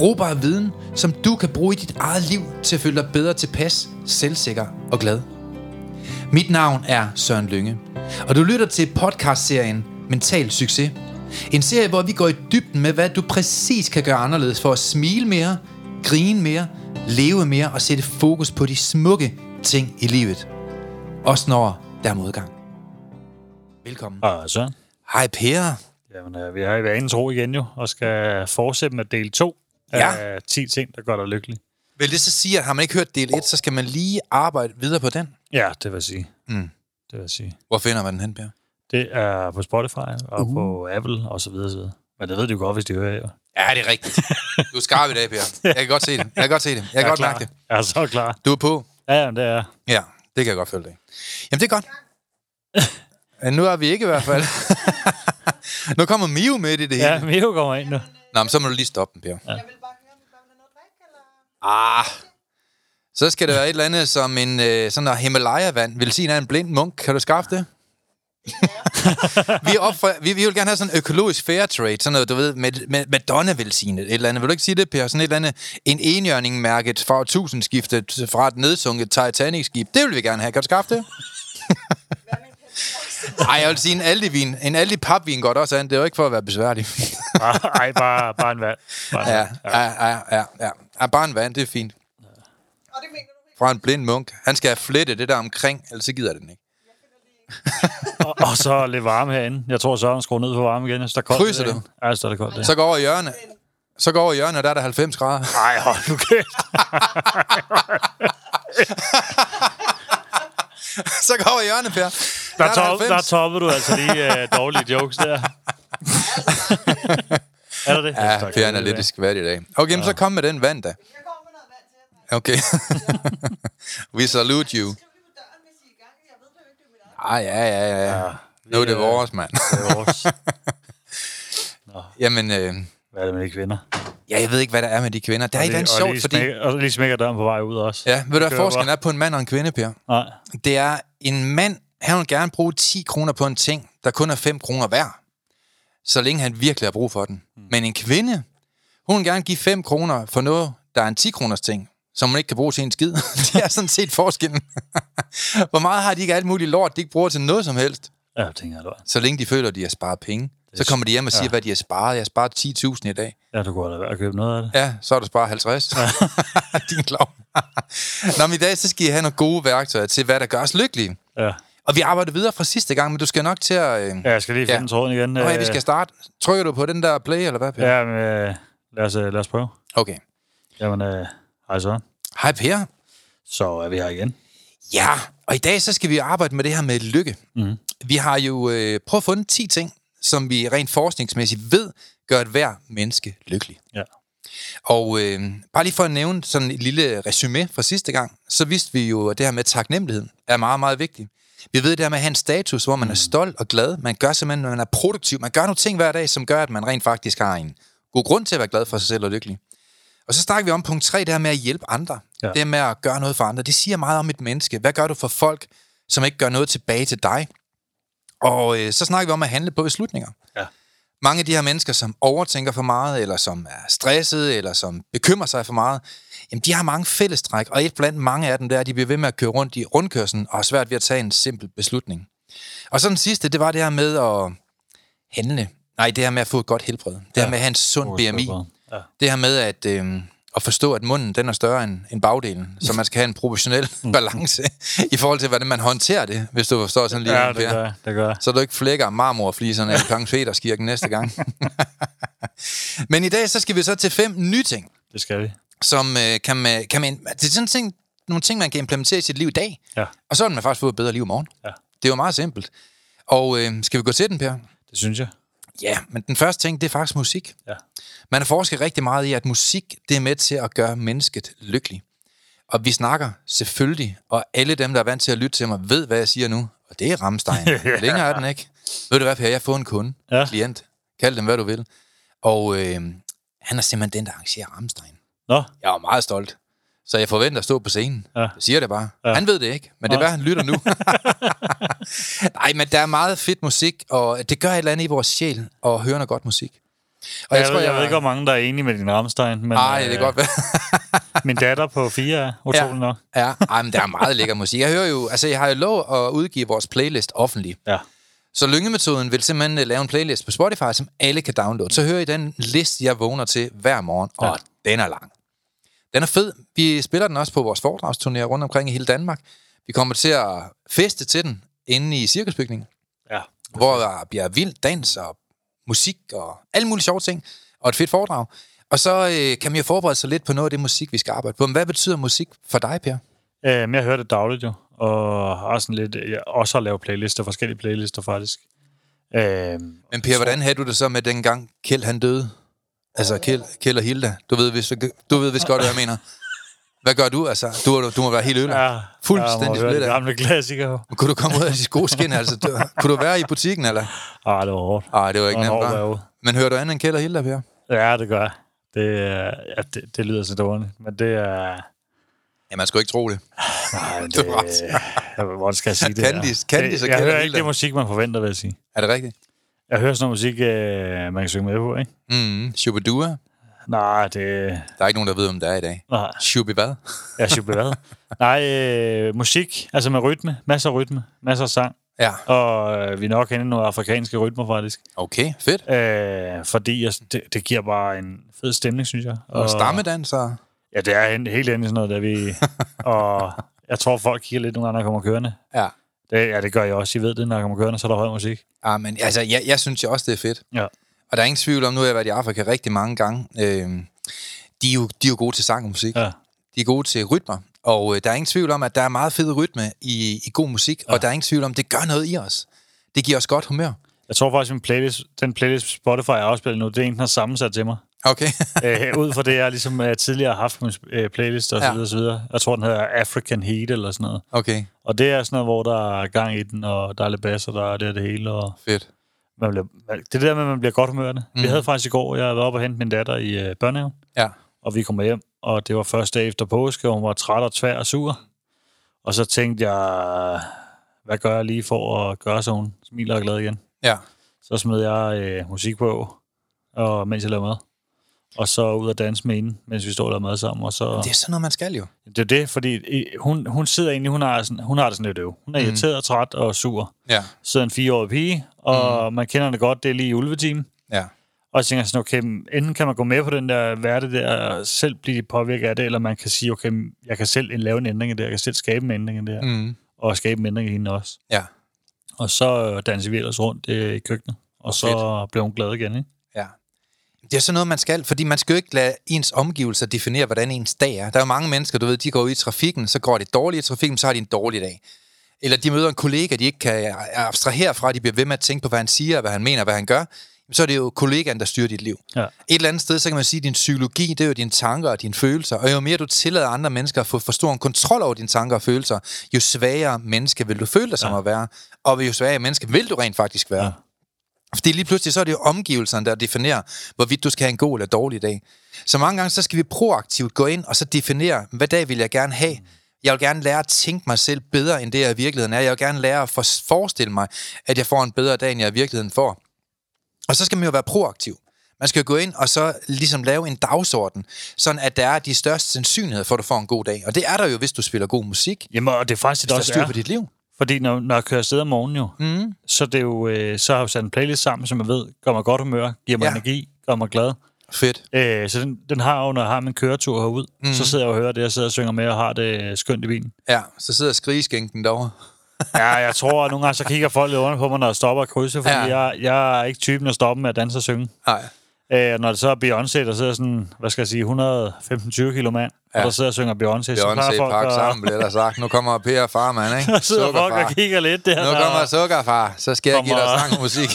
Brugbar viden, som du kan bruge i dit eget liv til at føle dig bedre tilpas, selvsikker og glad. Mit navn er Søren Lynge, og du lytter til podcastserien Mental Succes. En serie, hvor vi går i dybden med, hvad du præcis kan gøre anderledes for at smile mere, grine mere, leve mere og sætte fokus på de smukke ting i livet. Også når der er modgang. Velkommen. Og så, Hej Per. jamen, øh, vi er i vanen tro igen jo, og skal fortsætte med del 2 Ja. af 10 ting, der gør dig lykkelig. Vil det så sige, at har man ikke hørt del 1, så skal man lige arbejde videre på den? Ja, det vil sige. Mm. Det vil sige. Hvor finder man den hen, Per? Det er på Spotify og uh. på Apple og så videre, så videre. Men det ved du godt, hvis de hører jo. Ja, det er rigtigt. Du er skarp i dag, Per. Jeg kan godt se det. Jeg kan godt se det. Jeg kan er godt klar. mærke det. Jeg er så klar. Du er på. Ja, ja, det er Ja, det kan jeg godt følge dig. Jamen, det er godt. Men nu er vi ikke i hvert fald. nu kommer Mio med i det hele. Ja, Mio kommer ind nu. Nå, men så må du lige stoppe den, Per. Jeg vil bare høre, om I bare vil have noget drik, eller? Ah, så skal det være et eller andet som en øh, sådan der Himalaya-vand. Vil sige, en blind munk. Kan du skaffe det? vi, er for, vi, vi vil gerne have sådan en økologisk fair trade, sådan noget, du ved, med, med Madonna velsignet, et eller andet. Vil du ikke sige det, Per? Sådan et eller andet, en enhjørning mærket fra tusindskiftet fra et nedsunket Titanic-skib. Det vil vi gerne have. Kan du skaffe det? Ej, jeg vil sige, en Aldi-vin. En Aldi-papvin godt også an. Det er jo ikke for at være besværlig. Bare, ej, bare, bare en vand. Bare en ja, vand. ja, ja, ja, ja. ja. Bare en vand, det er fint. Du? Fra en blind munk. Han skal have flettet det der omkring, ellers så gider den ikke. Og, og så lidt varme herinde. Jeg tror, Søren skruer ned på varme igen. Så der er koldt Fryser derinde. Ja, så er det koldt. Det. Så går over i hjørnet. Så går over i hjørnet, og der er der 90 grader. Ej, hold nu kæft. så går over i hjørnet, Per. Der, er top, der toppede du altså lige uh, dårlige jokes der. er der det? Ja, Per han er lidt i skvat i dag. Okay, men så kom med den vand da. Jeg går med noget vand til jer. Okay. We salute you. Ah, ja, ja, ja. Nu er det vores, mand. Det er vores. Jamen, øh, Hvad er det med de kvinder? ja, jeg ved ikke, hvad der er med de kvinder. Det er ikke andet og sjovt, lige fordi... Smækker, og lige smækker døren på vej ud også. Ja, ved du, hvad forskellen er på en mand og en kvinde, Per? Nej. Det er, en mand, han vil gerne bruge 10 kroner på en ting, der kun er 5 kroner værd. Så længe han virkelig har brug for den. Mm. Men en kvinde, hun vil gerne give 5 kroner for noget, der er en 10 kroners ting, som man ikke kan bruge til en skid. det er sådan set forskellen. Hvor meget har de ikke alt muligt lort, de ikke bruger til noget som helst? Ja, jeg tænker jeg, Så længe de føler, at de har sparet penge. Så kommer de hjem og siger, ja. hvad de har sparet. Jeg har sparet 10.000 i dag. Ja, du kunne da være at købe noget af det. Ja, så har du sparet 50. Din klovn. Nå, men i dag så skal I have nogle gode værktøjer til, hvad der gør os lykkelige. Ja. Og vi arbejder videre fra sidste gang, men du skal nok til at... Øh... ja jeg skal lige finde Ja. tråden igen. Okay, vi Øh, skal starte. Trykker du på den der play, eller hvad, Per? Ja, men, øh, lad, os, øh, lad os prøve. Okay. Jamen, øh, hej så. Hej, Per. Så er vi her igen. Ja, og i dag så skal vi arbejde med det her med lykke. Mhm. Vi har jo øh, prøvet at finde 10 ting, som vi rent forskningsmæssigt ved, gør et hver menneske lykkelig. Ja. Og øh, bare lige for at nævne sådan et lille resume fra sidste gang, så vidste vi jo, at det her med taknemmelighed er meget, meget vigtigt. Vi ved det her med at have en status, hvor man er stolt og glad. Man gør simpelthen, man er produktiv. Man gør nogle ting hver dag, som gør, at man rent faktisk har en god grund til at være glad for sig selv og lykkelig. Og så snakker vi om punkt 3, det her med at hjælpe andre. Ja. Det med at gøre noget for andre. Det siger meget om et menneske. Hvad gør du for folk, som ikke gør noget tilbage til dig? Og øh, så snakker vi om at handle på beslutninger. Ja. Mange af de her mennesker, som overtænker for meget, eller som er stressede, eller som bekymrer sig for meget, jamen de har mange fællestræk, og et blandt mange af dem der, de bliver ved med at køre rundt i rundkørslen, og har svært ved at tage en simpel beslutning. Og så den sidste, det var det her med at handle. Nej, det her med at få et godt helbred. Det her Ja. med at have en sund BMI. Ja. Det her med at, øh, at forstå, at munden den er større end, end bagdelen, så man skal have en proportionel balance i forhold til, hvordan man håndterer det, hvis du forstår sådan lige. Ja, det gør jeg. Det gør jeg. Så du ikke flækker marmorfliserne i Kong Peterskirken næste gang. Men i dag, så skal vi så til fem nye ting, Det skal vi. Som øh, kan man, kan man... Det er sådan ting, nogle ting, man kan implementere i sit liv i dag, Ja, og så vil man faktisk få et bedre liv i morgen. Ja. Det er jo meget simpelt. Og øh, skal vi gå til den, Per? det synes jeg. Ja, men den første ting, det er faktisk musik. Ja. Man har forsket rigtig meget i, at musik, det er med til at gøre mennesket lykkelig. Og vi snakker selvfølgelig, og alle dem, der er vant til at lytte til mig, ved, hvad jeg siger nu. Og det er Ramstein. Længere er den ikke. Ved du hvad, Per? Jeg har fået en kunde, Ja. ja. klient. Kald dem, hvad du vil. Og øh, han er simpelthen den, der arrangerer Ramstein. Nå, Jeg var meget stolt. Så jeg forventer at stå på scenen. Ja. Jeg siger det bare. Ja. Ja. Han ved det ikke, men det er Nej. hvad han lytter nu. Nej, men der er meget fedt musik, og det gør et eller andet i vores sjæl at høre noget godt musik. og jeg, jeg, ved, jeg ved ikke, hvor mange, der er enige med din Rammstein, men Nej, det øh, kan godt være. min datter på fire er utrolig nok. Ja, ej, men der er meget lækker musik. Jeg hører jo, altså jeg har jo lov at udgive vores playlist offentligt. Ja. Så Lyngemetoden vil simpelthen øh, lave en playlist på Spotify, som alle kan downloade. Så hører I den liste, jeg vågner til hver morgen, og Ja. den er lang. Den er fed. Vi spiller den også på vores foredragsturnéer rundt omkring i hele Danmark. Vi kommer til at feste til den inde i cirkusbygningen, Ja. hvor der bliver vild dans og musik og alle mulige sjove ting, og et fedt foredrag. Og så øh, kan man jo forberede sig lidt på noget af det musik, vi skal arbejde på. Men hvad betyder musik for dig, Per? Øhm, jeg hører det dagligt jo, og har sådan lidt, jeg også har lavet playlister, forskellige playlister faktisk. Øhm, Men Per, hvordan havde du det så med dengang Kjeld han døde? Altså Kjeld, Kjeld og Hilda. Du ved, hvis, du ved vist godt, hvad jeg mener. Hvad gør du? Altså, du, du må være helt ødelagt. ja, Fuldstændig jeg høre splittet. gamle klassikere. Men Kunne du komme ud af de gode skin? Altså, du, kunne du være i butikken, eller? Ah, det var hårdt. Nej, det var ikke Det var nemt. Men hører du andet end Kjeld og Hilda, Per? Ja, det gør jeg. Det, er- ja, det, det lyder så dårligt, men det er... Ja, man skulle ikke tro det. Nej, det, ret. jeg, hvordan skal jeg sige det Candice-? Candice og Jeg Kjeld hører ikke det musik, man forventer, vil jeg sige. Er det rigtigt? Jeg hører sådan noget musik, øh, man kan synge med på, ikke? Mm, Shubidua. Nej, det... Der er ikke nogen, der ved, om det er i dag. Nej, Shubi hvad? er super hvad. Nej, øh, musik, altså med rytme. Masser af rytme. Masser af sang. Ja. Og øh, vi er nok henne nogle afrikanske rytmer, faktisk. Okay, fedt. Øh, fordi jeg, det, det giver bare en fed stemning, synes jeg. Og stammedanser. Ja, det er helt inde i sådan noget, der vi... og jeg tror, folk kigger lidt nogle gange, når jeg kommer kørende. Ja. Det, ja, det gør jeg også. I ved det, når jeg kommer kørende, så er der høj musik. Ja, men altså, jeg, jeg synes jo også, det er fedt. Ja. Og der er ingen tvivl om, nu har jeg været i Afrika rigtig mange gange. Øh, de, er jo, de er jo gode til sang og musik. Ja. De er gode til rytmer. Og øh, der er ingen tvivl om, at der er meget fed rytme i, i god musik. Ja. Og der er ingen tvivl om, at det gør noget i os. Det giver os godt humør. Jeg tror faktisk, min playlist, den playlist Spotify, jeg afspiller nu, det er en, den har sammensat til mig. Okay. øh, ud fra det, jeg ligesom øh, tidligere har haft på min øh, playlist og så videre, så videre. Jeg tror, den hedder African Heat eller sådan noget. okay, Og det er sådan noget, hvor der er gang i den, og der er lidt bass, og der er det, og det hele. Og fedt. man bliver, det der med, at man bliver godt humørende. Mm. Vi havde faktisk i går, jeg var oppe og hente min datter i øh, børnehaven, Ja. og vi kom hjem, og det var første dag efter påske, og hun var træt og tvær og sur. Og så tænkte jeg, hvad gør jeg lige for at gøre, så hun smiler og glad igen. Ja. Så smed jeg øh, musik på, og mens jeg lavede mad. Og så ud og danse med hende, mens vi og lavede mad sammen. Og så, Det er sådan noget, man skal jo. det er det, fordi hun, hun sidder egentlig, hun har, sådan, hun har det sådan lidt øv. Hun er Mhm. irriteret, træt og sur. Ja. Sidder en fireårig pige, og mm. man kender det godt, det er lige i ulvetimen. Ja. Og så tænker jeg sådan, okay, enten kan man gå med på den der værte der, og selv blive påvirket af det, eller man kan sige, okay, jeg kan selv lave en ændring i det, jeg kan selv skabe en ændring i det her, mm. Mm. og skabe en ændring i hende også. Ja. Og så danser vi ellers rundt øh, i køkkenet, og så blev hun glad igen, ikke? Det er sådan noget, man skal, fordi man skal jo ikke lade ens omgivelser definere, hvordan ens dag er. Der er jo mange mennesker, du ved, de går ud i trafikken, så går det dårligt i trafikken, så har de en dårlig dag. Eller de møder en kollega, de ikke kan abstrahere fra, de bliver ved med at tænke på, hvad han siger, hvad han mener, hvad han gør. Så er det jo kollegaen, der styrer dit liv. Ja. Et eller andet sted, så kan man sige, at din psykologi, det er jo dine tanker og dine følelser. Og jo mere du tillader andre mennesker at få for stor en kontrol over dine tanker og følelser, jo svagere menneske vil du føle dig som Ja. at være. Og jo svagere menneske vil du rent faktisk være. Ja. Fordi lige pludselig så er det jo omgivelserne, der definerer, hvorvidt du skal have en god eller dårlig dag. Så mange gange, så skal vi proaktivt gå ind og så definere, hvad dag vil jeg gerne have. Jeg vil gerne lære at tænke mig selv bedre, end det jeg i virkeligheden er. Jeg vil gerne lære at for- forestille mig, at jeg får en bedre dag, end jeg i virkeligheden får. Og så skal man jo være proaktiv. Man skal jo gå ind og så ligesom lave en dagsorden, sådan at der er de største sandsynligheder for, at du får en god dag. Og det er der jo, hvis du spiller god musik. Jamen, og det er faktisk Hvis det der er styr på dit liv. Fordi når, når jeg kører afsted om morgenen jo, Mm. så, det er jo, øh, så har jeg sat en playlist sammen, som jeg ved, gør mig godt humør, giver mig Ja. energi, gør mig glad. Fedt. Øh, så den, den har jeg jo, når jeg har min køretur herud, mm. så sidder jeg og hører det, jeg sidder og synger med og har det øh, skønt i bilen. Ja, så sidder skrigeskænken derovre. Ja, jeg tror, at nogle gange så kigger folk lidt under på mig, når jeg stopper og krydser, fordi ja. jeg, jeg er ikke typen at stoppe med at danse og synge. Nej. Øh, når det så er Beyoncé, der sidder sådan, hvad skal jeg sige, 115-20 kilo mand, ja. Og der sidder og synger Beyoncé, Beyoncé folk at- sammen, bliver der sagt. Nu kommer Per og farmand, ikke? Så sidder folk Sukkerfar. og kigger lidt der. Nu der- kommer sukkerfar, så skal jeg give dig Kommer- sang og musik.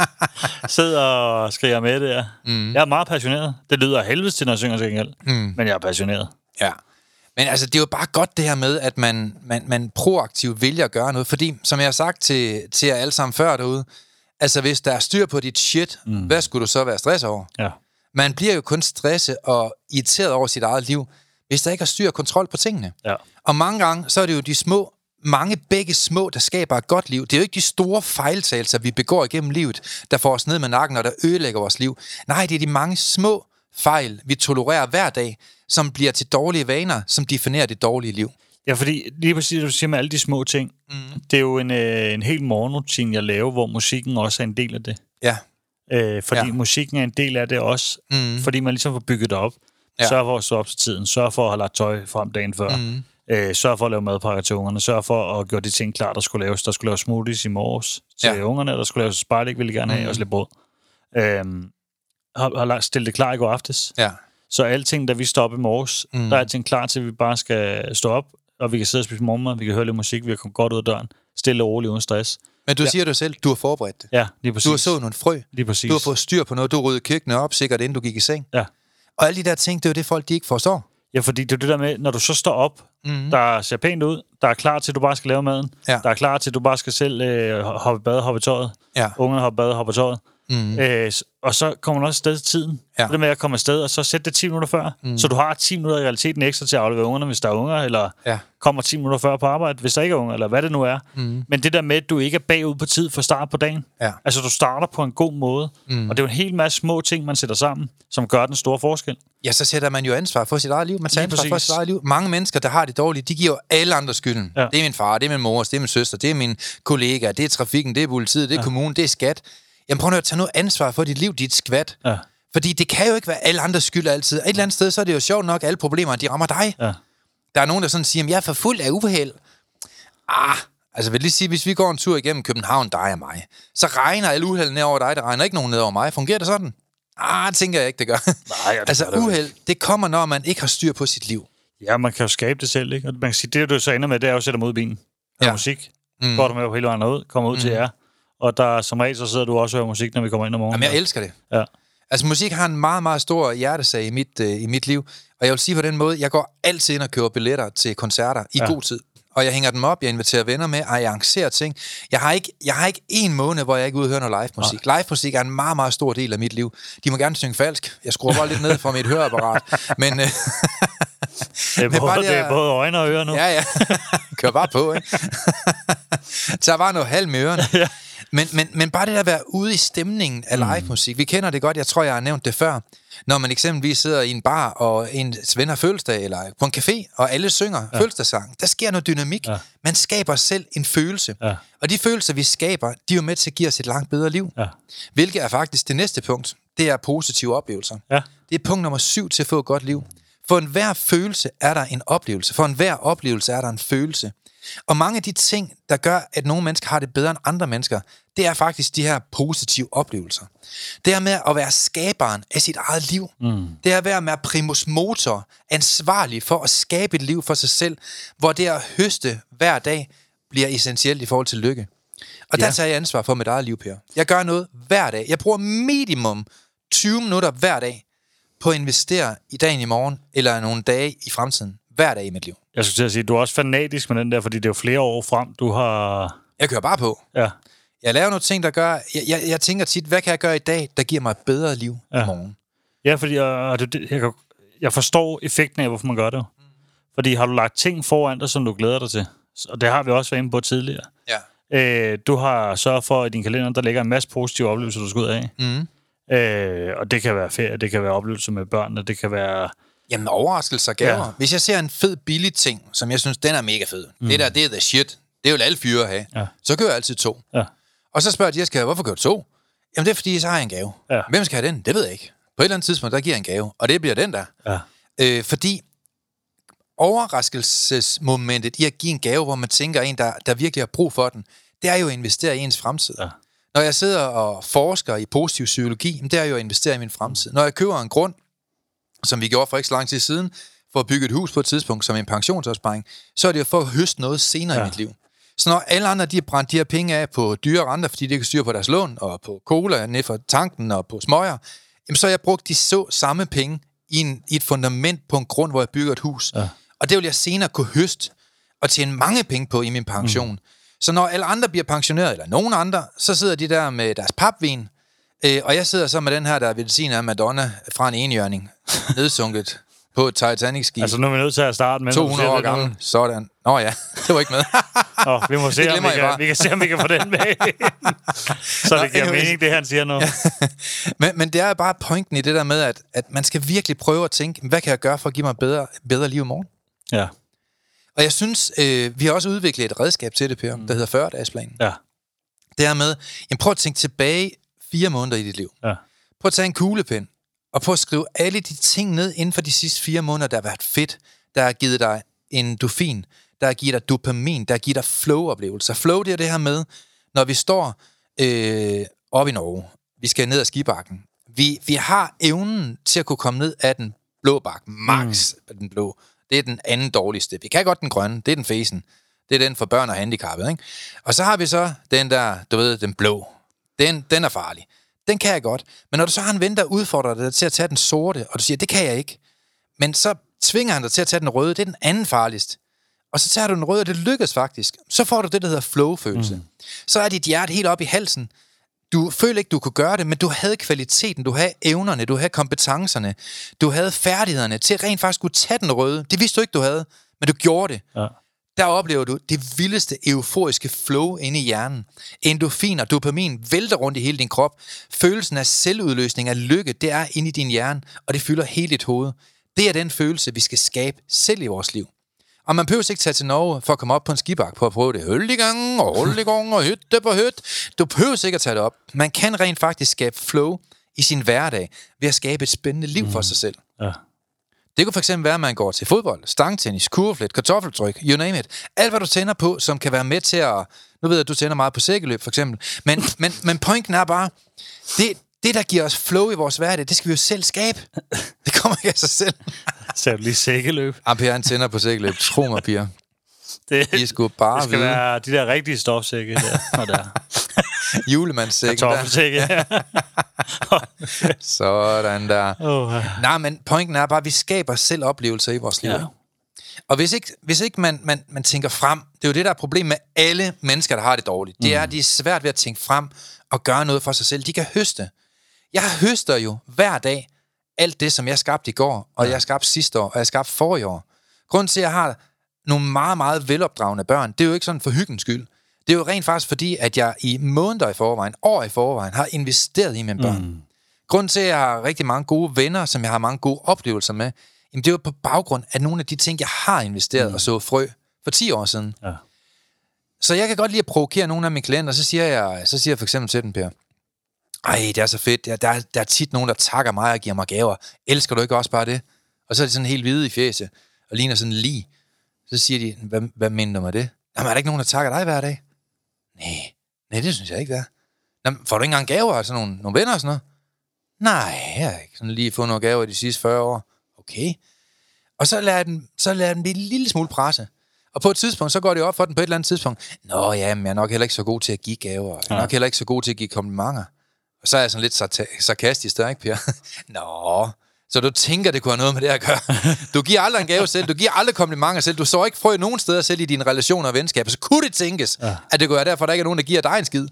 sidder og skriger med der. Mm. Jeg er meget passioneret. Det lyder helvedes til, når jeg synger til gengæld. Mm. Men jeg er passioneret. Ja. Men altså, det er jo bare godt det her med, at man, man, man proaktivt vælger at gøre noget. Fordi, som jeg har sagt til, til jer alle sammen før derude, altså hvis der er styr på dit shit, mm. hvad skulle du så være stresset over? Ja. Man bliver jo kun stresset og irriteret over sit eget liv, hvis der ikke er styr og kontrol på tingene. Ja. Og mange gange, så er det jo de små, mange begge små, der skaber et godt liv. Det er jo ikke de store fejltagelser, vi begår igennem livet, der får os ned med nakken, og der ødelægger vores liv. Nej, det er de mange små fejl, vi tolererer hver dag, som bliver til dårlige vaner, som definerer det dårlige liv. Ja, fordi lige præcis, du siger med alle de små ting, mm. det er jo en, øh, en helt morgenrutine, jeg laver, hvor musikken også er en del af det. Ja. Øh, fordi Ja. musikken er en del af det også, Mm. fordi man ligesom får bygget det op. Ja. Sørg for at stå op til tiden, sørg for at have lagt tøj frem dagen før, mm. øh, sørg for at lave madpakker til ungerne, sørg for at gøre de ting klar, der skulle laves. Der skulle laves smoothies i morges til Ja. ungerne, der skulle laves spejlæg, ville de gerne have, Mm. mm. og lidt brød. Øhm, har, har lagt- stillet det klar i går aftes. Ja. Så alting, da vi står op i morges, mm. der er alting klar til, at vi bare skal stå op, og vi kan sidde og spise morgenmad, vi kan høre lidt musik, vi kan komme godt ud af døren, stille og roligt uden stress. Men du ja. Siger det selv, du har forberedt det. Ja, lige præcis. Du har sået nogle frø. Lige præcis. Du har fået styr på noget. Du ryddede køkkenet op, sikkert inden du gik i seng. Ja. Og alle de der ting, det er jo det, folk de ikke forstår. Ja, fordi det er det der med, når du så står op, Mhm. mm. der ser pænt ud, der er klar til, at du bare skal lave maden, Ja. der er klar til, at du bare skal selv øh, hoppe i bad, hoppe tøjet, Ja. ungerne hoppe bad, hoppe tøjet, Mm. øh, og så kommer man også afsted til tiden. Ja. Det med at komme afsted, og så sætte det 10 minutter før, mm. så du har 10 minutter i realiteten ekstra til at aflevere ungerne, hvis der er unger, eller Ja. kommer 10 minutter før på arbejde, hvis der ikke er unger, eller hvad det nu er. Mm. Men det der med, at du ikke er bagud på tid for start på dagen, Ja. altså du starter på en god måde, mm. og det er jo en hel masse små ting, man sætter sammen, som gør den store forskel. Ja, så sætter man jo ansvar for sit eget liv. Man tager ansvar for sit eget liv. Mange mennesker, der har det dårligt, de giver jo alle andre skylden. Ja. Det er min far, det er min mor, det er min søster, det er min kollega, det er trafikken, det er politiet, det er ja. kommunen, det er skat. Jamen prøv nu at tage noget ansvar for dit liv, dit skvat. Ja. Fordi det kan jo ikke være alle andres skyld altid. Et eller andet sted, så er det jo sjovt nok, at alle problemer, de rammer dig. Ja. Der er nogen, der sådan siger, at jeg er for fuld af uheld. Ah, altså vil lige sige, hvis vi går en tur igennem København, dig og mig, så regner alle uheld ned over dig, der regner ikke nogen ned over mig. Fungerer det sådan? Ah, det tænker jeg ikke, det gør. Nej, ja, det altså det uheld, det kommer, når man ikke har styr på sit liv. Ja, man kan jo skabe det selv, ikke? Og man kan sige, det du så ender med, det er jo at sætte i bilen. Ja. ja. musik. Mm. Går du med på hele vejen ud, kommer ud mm. til jer. Og der, som regel, så sidder du også og hører musik, når vi kommer ind om morgenen. Jamen, jeg elsker det. Ja. Altså, musik har en meget, meget stor hjertesag i mit, øh, i mit liv. Og jeg vil sige på den måde, jeg går altid ind og køber billetter til koncerter i Ja. god tid. Og jeg hænger dem op, jeg inviterer venner med, og jeg arrangerer ting. Jeg har ikke, jeg har ikke en måned, hvor jeg ikke er høre noget live musik. Live musik er en meget, meget stor del af mit liv. De må gerne synge falsk. Jeg skruer bare lidt ned for mit høreapparat. Men øh, Det er, bare både, det det er- er både øjne og ører nu. Ja, ja. Kør bare på, ikke? Tag bare noget halm i ørerne. Ja. Men, men, men bare det der at være ude i stemningen af live musik. Vi kender det godt, jeg tror, jeg har nævnt det før. Når man eksempelvis sidder i en bar, og en ven har fødselsdag, eller på en café, og alle synger ja. fødselsdagssang. Der sker noget dynamik. Ja. Man skaber selv en følelse. Ja. Og de følelser, vi skaber, de er jo med til at give os et langt bedre liv. Ja. Hvilket er faktisk det næste punkt. Det er positive oplevelser. Ja. Det er punkt nummer syv til at få et godt liv. For enhver følelse er der en oplevelse. For enhver oplevelse er der en følelse. Og mange af de ting, der gør, at nogle mennesker har det bedre end andre mennesker, det er faktisk de her positive oplevelser. Det er med at være skaberen af sit eget liv. Mm. Det er at være med primus motor, ansvarlig for at skabe et liv for sig selv, hvor det at høste hver dag bliver essentielt i forhold til lykke. Og der Ja. tager jeg ansvar for mit eget liv, Per. Jeg gør noget hver dag. Jeg bruger minimum 20 minutter hver dag på at investere i dagen i morgen, eller nogle dage i fremtiden. Hver dag i mit liv. Jeg skulle til at sige, du er også fanatisk med den der, fordi det er jo flere år frem, du har... Jeg kører bare på. Ja, Jeg laver nogle ting, der gør... Jeg, jeg, jeg tænker tit, hvad kan jeg gøre i dag, der giver mig et bedre liv ja. i morgen? ja fordi jeg, det- jeg, kan- jeg forstår effekten af, hvorfor man gør det. Fordi har du lagt ting foran dig, som du glæder dig til, og det har vi også været inde på tidligere. Ja. Øh, du har sørget for, at i din kalender, der ligger en masse positive oplevelser, du skal ud af. Mm. Øh, og det kan være ferie, det kan være oplevelser med børnene, det kan være... Jamen, overraskelser og gaver. Ja. Hvis jeg ser en fed, billig ting, som jeg synes, den er mega fed. Mm. Det der, det er the shit. Det vil alle fyre have. Ja. Så kører jeg altid to. Ja. Og så spørger de, skal hvorfor kører du to? Jamen, det er fordi, så har jeg en gave. Ja. Hvem skal have den? Det ved jeg ikke. På et eller andet tidspunkt, der giver jeg en gave. Og det bliver den der. Ja. Øh, fordi overraskelsesmomentet i at give en gave, hvor man tænker en, der, der virkelig har brug for den, det er jo at investere i ens fremtid. Ja. Når jeg sidder og forsker i positiv psykologi, det er jo at investere i min fremtid. Når jeg køber en grund, som vi gjorde for ikke så lang tid siden, for at bygge et hus på et tidspunkt som en pensionsopsparing, så er det jo for at høste noget senere ja. i mit liv. Så når alle andre de har brændt de her penge af på dyre renter, fordi de kan styre på deres lån, og på cola ned fra tanken og på smøger, jamen så har jeg brugt de så samme penge i, en, i et fundament på en grund, hvor jeg bygger et hus. Ja. Og det vil jeg senere kunne høste og tjene mange penge på i min pension. Mm. Så når alle andre bliver pensioneret, eller nogen andre, så sidder de der med deres papvin, øh, og jeg sidder så med den her, der er ved af Madonna fra en enhjørning, nedsunket på et Titanic-skib. Altså nu er vi nødt til at starte med... 200 år gammel. Sådan. Nå ja, det var ikke med. Nå, vi må se, om vi, kan, vi kan se, om vi kan få den med. så det giver anyways. mening, det han siger nu. men, men det er bare pointen i det der med, at, at man skal virkelig prøve at tænke, hvad kan jeg gøre for at give mig bedre, bedre liv i morgen? Ja. Og jeg synes, øh, vi har også udviklet et redskab til det, Per, mm. der hedder 40-dagesplanen. Ja. Det er med, jamen, prøv at tænke tilbage fire måneder i dit liv. Ja. Prøv at tage en kuglepen, og prøv at skrive alle de ting ned inden for de sidste fire måneder, der har været fedt, der har givet dig endorfin, der har givet dig dopamin, der har givet dig flow-oplevelser. Flow, det er det her med, når vi står øh, op i Norge, vi skal ned ad skibakken, vi, vi har evnen til at kunne komme ned af den blå bakke, max mm. den blå. Det er den anden dårligste. Vi kan godt den grønne, det er den fesen. Det er den for børn og handicappede, ikke? Og så har vi så den der, du ved, den blå. Den, den er farlig. Den kan jeg godt. Men når du så har en ven, der udfordrer dig til at tage den sorte, og du siger, det kan jeg ikke, men så tvinger han dig til at tage den røde, det er den anden farligst. Og så tager du den røde, og det lykkes faktisk. Så får du det, der hedder flow-følelse. Mm. Så er dit hjerte helt op i halsen. Du føler ikke, du kunne gøre det, men du havde kvaliteten, du havde evnerne, du havde kompetencerne, du havde færdighederne til rent faktisk kunne tage den røde. Det vidste du ikke, du havde, men du gjorde det. Ja der oplever du det vildeste euforiske flow inde i hjernen. Endorfin og dopamin vælter rundt i hele din krop. Følelsen af selvudløsning af lykke, det er inde i din hjerne, og det fylder hele dit hoved. Det er den følelse, vi skal skabe selv i vores liv. Og man behøver ikke tage til Norge for at komme op på en skibak på at prøve det høl i gang og hul i gang og hytte på hytte. Du behøver ikke at tage det op. Man kan rent faktisk skabe flow i sin hverdag ved at skabe et spændende liv for mm. sig selv. Ja. Det kunne fx være, at man går til fodbold, stangtennis, kurveflet, kartoffeltryk, you name it. Alt, hvad du tænder på, som kan være med til at... Nu ved jeg, at du tænder meget på sækkeløb, for eksempel. Men, men, men pointen er bare, det, det, der giver os flow i vores hverdag, det skal vi jo selv skabe. Det kommer ikke af sig selv. Så du lige sækkeløb? Ja, Per, han tænder på sækkeløb. Tro mig, Pia. Det, I skulle bare det skal vide. være de der rigtige stofsække der. Og der. Julemandssække. Kartoffelsække, ja. Sådan der. Oh. Nej, men pointen er bare, at vi skaber selv oplevelser i vores liv. Ja. Og hvis ikke, hvis ikke man, man, man tænker frem, det er jo det, der er problemet med alle mennesker, der har det dårligt. Det er, at de er svært ved at tænke frem og gøre noget for sig selv. De kan høste. Jeg høster jo hver dag alt det, som jeg skabte i går, og ja. jeg skabte sidste år, og jeg skabte forrige år. Grunden til, at jeg har nogle meget, meget velopdragende børn, det er jo ikke sådan for hyggens skyld. Det er jo rent faktisk fordi, at jeg i måneder i forvejen, år i forvejen, har investeret i mine børn. Mm. Grunden til, at jeg har rigtig mange gode venner, som jeg har mange gode oplevelser med, jamen det er jo på baggrund af nogle af de ting, jeg har investeret mm. og så frø for 10 år siden. Ja. Så jeg kan godt lide at provokere nogle af mine klienter, så siger jeg, så siger jeg for eksempel til dem, Per, ej, det er så fedt, der, der, der er tit nogen, der takker mig og giver mig gaver. Elsker du ikke også bare det? Og så er de sådan helt hvide i fjeset, og ligner sådan lige. Så siger de, hvad, hvad mener du med det? Jamen, er der ikke nogen, der takker dig hver dag? Nej, nej, det synes jeg ikke, der. Jamen, får du ikke engang gaver sådan nogle, nogle venner og sådan noget? Nej, jeg har ikke sådan lige fået nogle gaver i de sidste 40 år. Okay. Og så lader den, så lader den blive en lille smule presse. Og på et tidspunkt, så går det op for den på et eller andet tidspunkt. Nå ja, men jeg er nok heller ikke så god til at give gaver. Jeg er nok heller ikke så god til at give komplimenter. Så er jeg sådan lidt sarkastisk der, ikke, Per? Nå, så du tænker, det kunne have noget med det at gøre. Du giver aldrig en gave selv, du giver aldrig komplimenter selv, du så ikke frø nogen steder selv i dine relationer og venskaber. Så kunne det tænkes, ja. at det kunne være derfor, at der ikke er nogen, der giver dig en skid.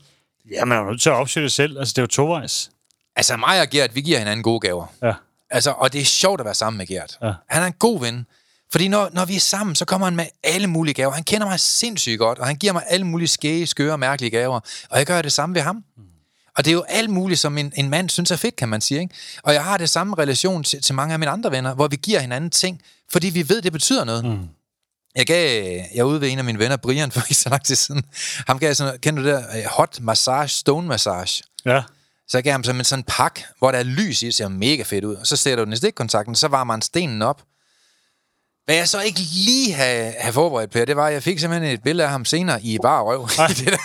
Ja, man er nødt til at opsøge det selv. Altså, det er jo tovejs. Altså, mig og Gert, vi giver hinanden gode gaver. Ja. Altså, og det er sjovt at være sammen med Gert. Ja. Han er en god ven. Fordi når, når vi er sammen, så kommer han med alle mulige gaver. Han kender mig sindssygt godt, og han giver mig alle mulige skæge, skøre og mærkelige gaver. Og jeg gør det samme ved ham. Mm. Og det er jo alt muligt, som en, en mand synes er fedt, kan man sige. Ikke? Og jeg har det samme relation til, til mange af mine andre venner, hvor vi giver hinanden ting, fordi vi ved, det betyder noget. Mm. Jeg gav, jeg ude ved en af mine venner, Brian, for ikke så lang tid siden. Ham gav sådan, kender du det der, øh, hot massage, stone massage? Ja. Så jeg gav ham sådan en pakke, hvor der er lys i, det ser mega fedt ud. Og så sætter du den i stikkontakten, så varmer man stenen op. Hvad jeg så ikke lige have, have forberedt på, det var, at jeg fik simpelthen et billede af ham senere i bare røv. det.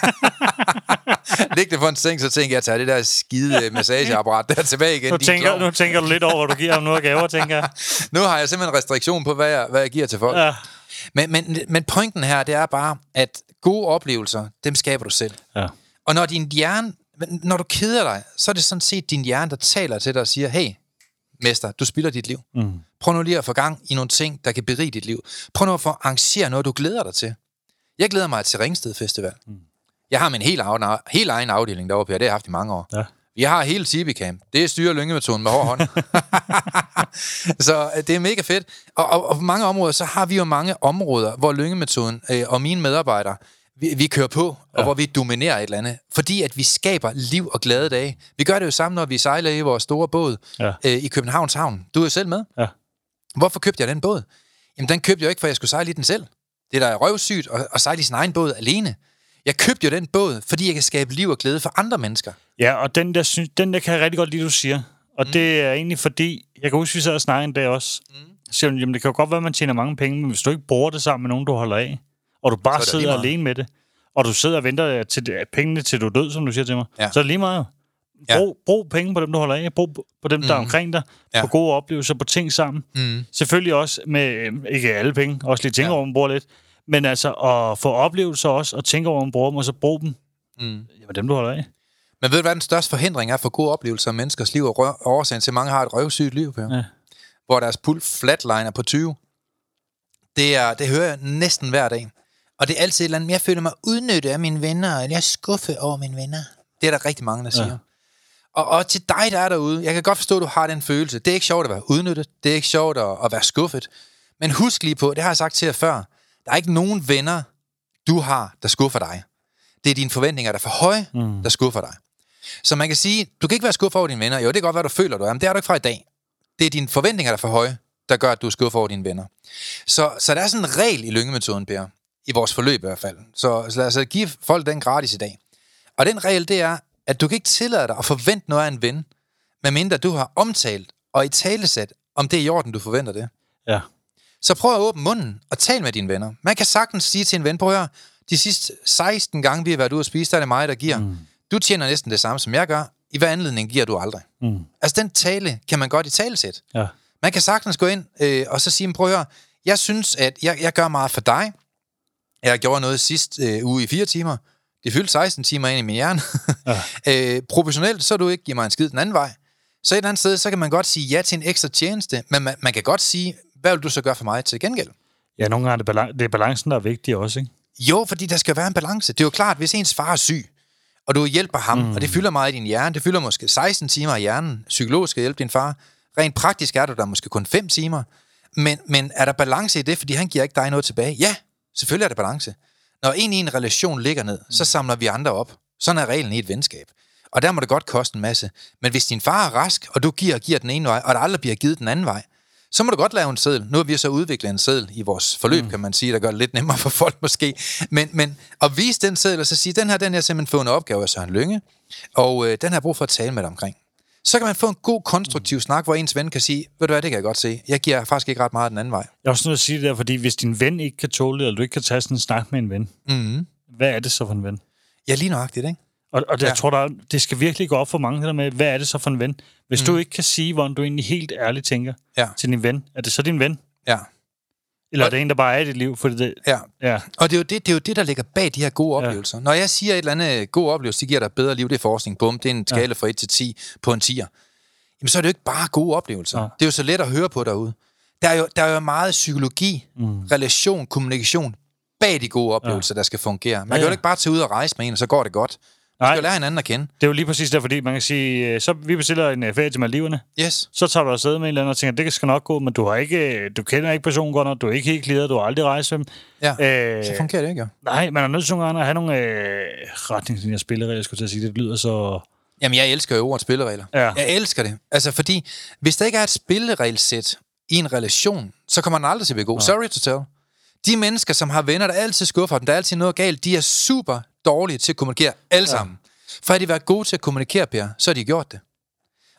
Ligge på en seng, så tænkte jeg, at tage det der skide massageapparat der tilbage igen. Nu tænker, nu tænker du lidt over, hvad du giver ham nu af gaver, tænker jeg. Nu har jeg simpelthen restriktion på, hvad jeg, hvad jeg giver til folk. Ja. Men, men, men pointen her, det er bare, at Gode oplevelser, dem skaber du selv. Ja. Og når din hjerne, når du keder dig, så er det sådan set din hjerne, der taler til dig og siger, hey, mester, du spilder dit liv. Mm. Prøv nu lige at få gang i nogle ting, der kan berige dit liv. Prøv nu at få arrangere noget, du glæder dig til. Jeg glæder mig til Ringsted Festival. Mm. Jeg har min helt, af, helt egen afdeling deroppe her, det har jeg haft i mange år. Ja. Vi har hele Tibicamp. Det er styrer lyngemetoden med hård hånd. så øh, det er mega fedt. Og, og, og på mange områder, så har vi jo mange områder, hvor lyngemetoden øh, og mine medarbejdere, vi, vi kører på, og Ja. hvor vi dominerer et eller andet. Fordi at vi skaber liv og glade dage. Vi gør det jo samme, når vi sejler i vores store båd Ja. øh, i Københavns Havn. Du er jo selv med. Ja. Hvorfor købte jeg den båd? Jamen, den købte jeg jo ikke, for jeg skulle sejle i den selv. Det er da røvsygt at, at sejle i sin egen båd alene. Jeg købte jo den båd, fordi jeg kan skabe liv og glæde for andre mennesker. Ja, og den der, synes, den der kan jeg rigtig godt lide, du siger. Og mm. det er egentlig fordi, jeg kan huske, vi sad og snakkede en dag også. Mm. Så jamen det kan jo godt være, at man tjener mange penge, men hvis du ikke bruger det sammen med nogen, du holder af, og du bare er sidder alene med det, og du sidder og venter til det, pengene til du er død, som du siger til mig, Ja. så er det lige meget. Ja. Brug, brug penge på dem, du holder af. Brug på dem, der er Mhm. omkring dig. Ja. På gode oplevelser, på ting sammen. Mm. Selvfølgelig også med, øh, ikke alle penge, også lige tænke Ja. over, om man bruger lidt. Men altså at få oplevelser også, og tænke over, om man bruger dem, og så bruge dem. Mm. Jamen dem, du holder af. Men ved du, hvad den største forhindring er for gode oplevelser af menneskers liv og rø- årsagen til, at mange har et røvsygt liv, Per? Ja. Hvor deres puls flatliner på 20. Det, er, det hører jeg næsten hver dag. Og det er altid et eller andet, jeg føler mig udnyttet af mine venner, eller jeg er skuffet over mine venner. Det er der rigtig mange, der siger. Ja. Og, og til dig, der er derude, jeg kan godt forstå, at du har den følelse. Det er ikke sjovt at være udnyttet. Det er ikke sjovt at, at være skuffet. Men husk lige på, det har jeg sagt til jer før, der er ikke nogen venner, du har, der skuffer dig. Det er dine forventninger, der er for høje, mm. der skuffer dig. Så man kan sige, du kan ikke være skuffet over dine venner. Jo, det kan godt være, du føler, du er, men det er du ikke fra i dag. Det er dine forventninger, der er for høje, der gør, at du er skuffet over dine venner. Så, så der er sådan en regel i lyngemetoden, Per, i vores forløb i hvert fald. Så, så lad os give folk den gratis i dag. Og den regel, det er, at du kan ikke tillade dig at forvente noget af en ven, medmindre du har omtalt og i talesæt, om det er i orden, du forventer det. Ja. Så prøv at åbne munden og tal med dine venner. Man kan sagtens sige til en ven, prøv at høre, de sidste 16 gange, vi har været ude at spise, der er det mig, der giver. Mm. Du tjener næsten det samme, som jeg gør. I hver anledning giver du aldrig. Mm. Altså, den tale kan man godt i talesæt. Ja. Man kan sagtens gå ind øh, og så sige, "Men prøv at høre, jeg synes, at jeg, jeg gør meget for dig. Jeg gjorde noget sidste øh, uge i fire timer. Det fyldte 16 timer ind i min hjerne. Ja. øh, proportionelt, så du ikke giver mig en skid den anden vej. Så et eller andet sted, så kan man godt sige ja til en ekstra tjeneste, men man, man kan godt sige, hvad vil du så gøre for mig til gengæld? Ja, nogle gange er det, balan- det er balancen, der er vigtig også, ikke? Jo, fordi der skal være en balance. Det er jo klart, hvis ens far er syg, og du hjælper ham, mm. og det fylder meget i din hjerne, det fylder måske 16 timer i hjernen, psykologisk skal hjælpe din far. Rent praktisk er du der måske kun 5 timer. Men, men er der balance i det, fordi han giver ikke dig noget tilbage? Ja, selvfølgelig er der balance. Når en i en relation ligger ned, så samler vi andre op. Sådan er reglen i et venskab. Og der må det godt koste en masse. Men hvis din far er rask, og du giver og giver den ene vej, og der aldrig bliver givet den anden vej, så må du godt lave en seddel. Nu har vi så udviklet en seddel i vores forløb, mm. kan man sige, der gør det lidt nemmere for folk måske. Men, men at vise den seddel, og så sige, den her, den her simpelthen fået en opgave af Søren Lynge, og øh, den har jeg brug for at tale med dig omkring. Så kan man få en god, konstruktiv mm. snak, hvor ens ven kan sige, ved du hvad, det kan jeg godt se. Jeg giver faktisk ikke ret meget den anden vej. Jeg er også nødt til at sige det der, fordi hvis din ven ikke kan tåle det, eller du ikke kan tage sådan en snak med en ven, Mm. hvad er det så for en ven? Ja, lige nøjagtigt, ikke? Og, og Ja. jeg tror, der, er- det skal virkelig gå op for mange der med, hvad er det så for en ven? Hvis mm. du ikke kan sige, hvordan du egentlig helt ærligt tænker Ja. til din ven, er det så din ven? Ja. Eller er Og- det en, der bare er i dit liv? Fordi det, Ja, ja, Og det er, jo det, det er jo det, der ligger bag de her gode oplevelser. Ja. Når jeg siger et eller andet god oplevelse, det giver dig et bedre liv, det er forskning. Bum, det er en skala fra 1 til 10 på en 10'er. Jamen, så er det jo ikke bare gode oplevelser. Ja. Det er jo så let at høre på derude. Der er jo, der er jo meget psykologi, mm. relation, kommunikation bag de gode oplevelser, ja. der skal fungere. Man Ja, kan jo ja. ikke bare tage ud og rejse med en, og så går det godt. Man Nej. skal jo lære hinanden at kende. det er jo lige præcis der, fordi man kan sige, øh, så vi bestiller en øh, ferie til Maldiverne, Yes. så tager du afsted med en eller anden og tænker, det skal nok gå, men du har ikke, øh, du kender ikke personen godt nok, du er ikke helt clear, du har aldrig rejst med dem. Ja, Øh, så fungerer det ikke, jo. nej, man er nødt til nogle gange at have nogle øh, retningslinjer spilleregler, jeg skulle til at sige, det lyder så... Jamen, jeg elsker jo ordet spilleregler. Ja. Jeg elsker det. Altså, fordi hvis der ikke er et spilleregelsæt i en relation, så kommer den aldrig til at begå. Sorry to tell. De mennesker, som har venner, der altid skuffer dem, der er altid noget galt, de er super dårlige til at kommunikere, alle ja. sammen. For havde de været gode til at kommunikere, Per, så har de gjort det.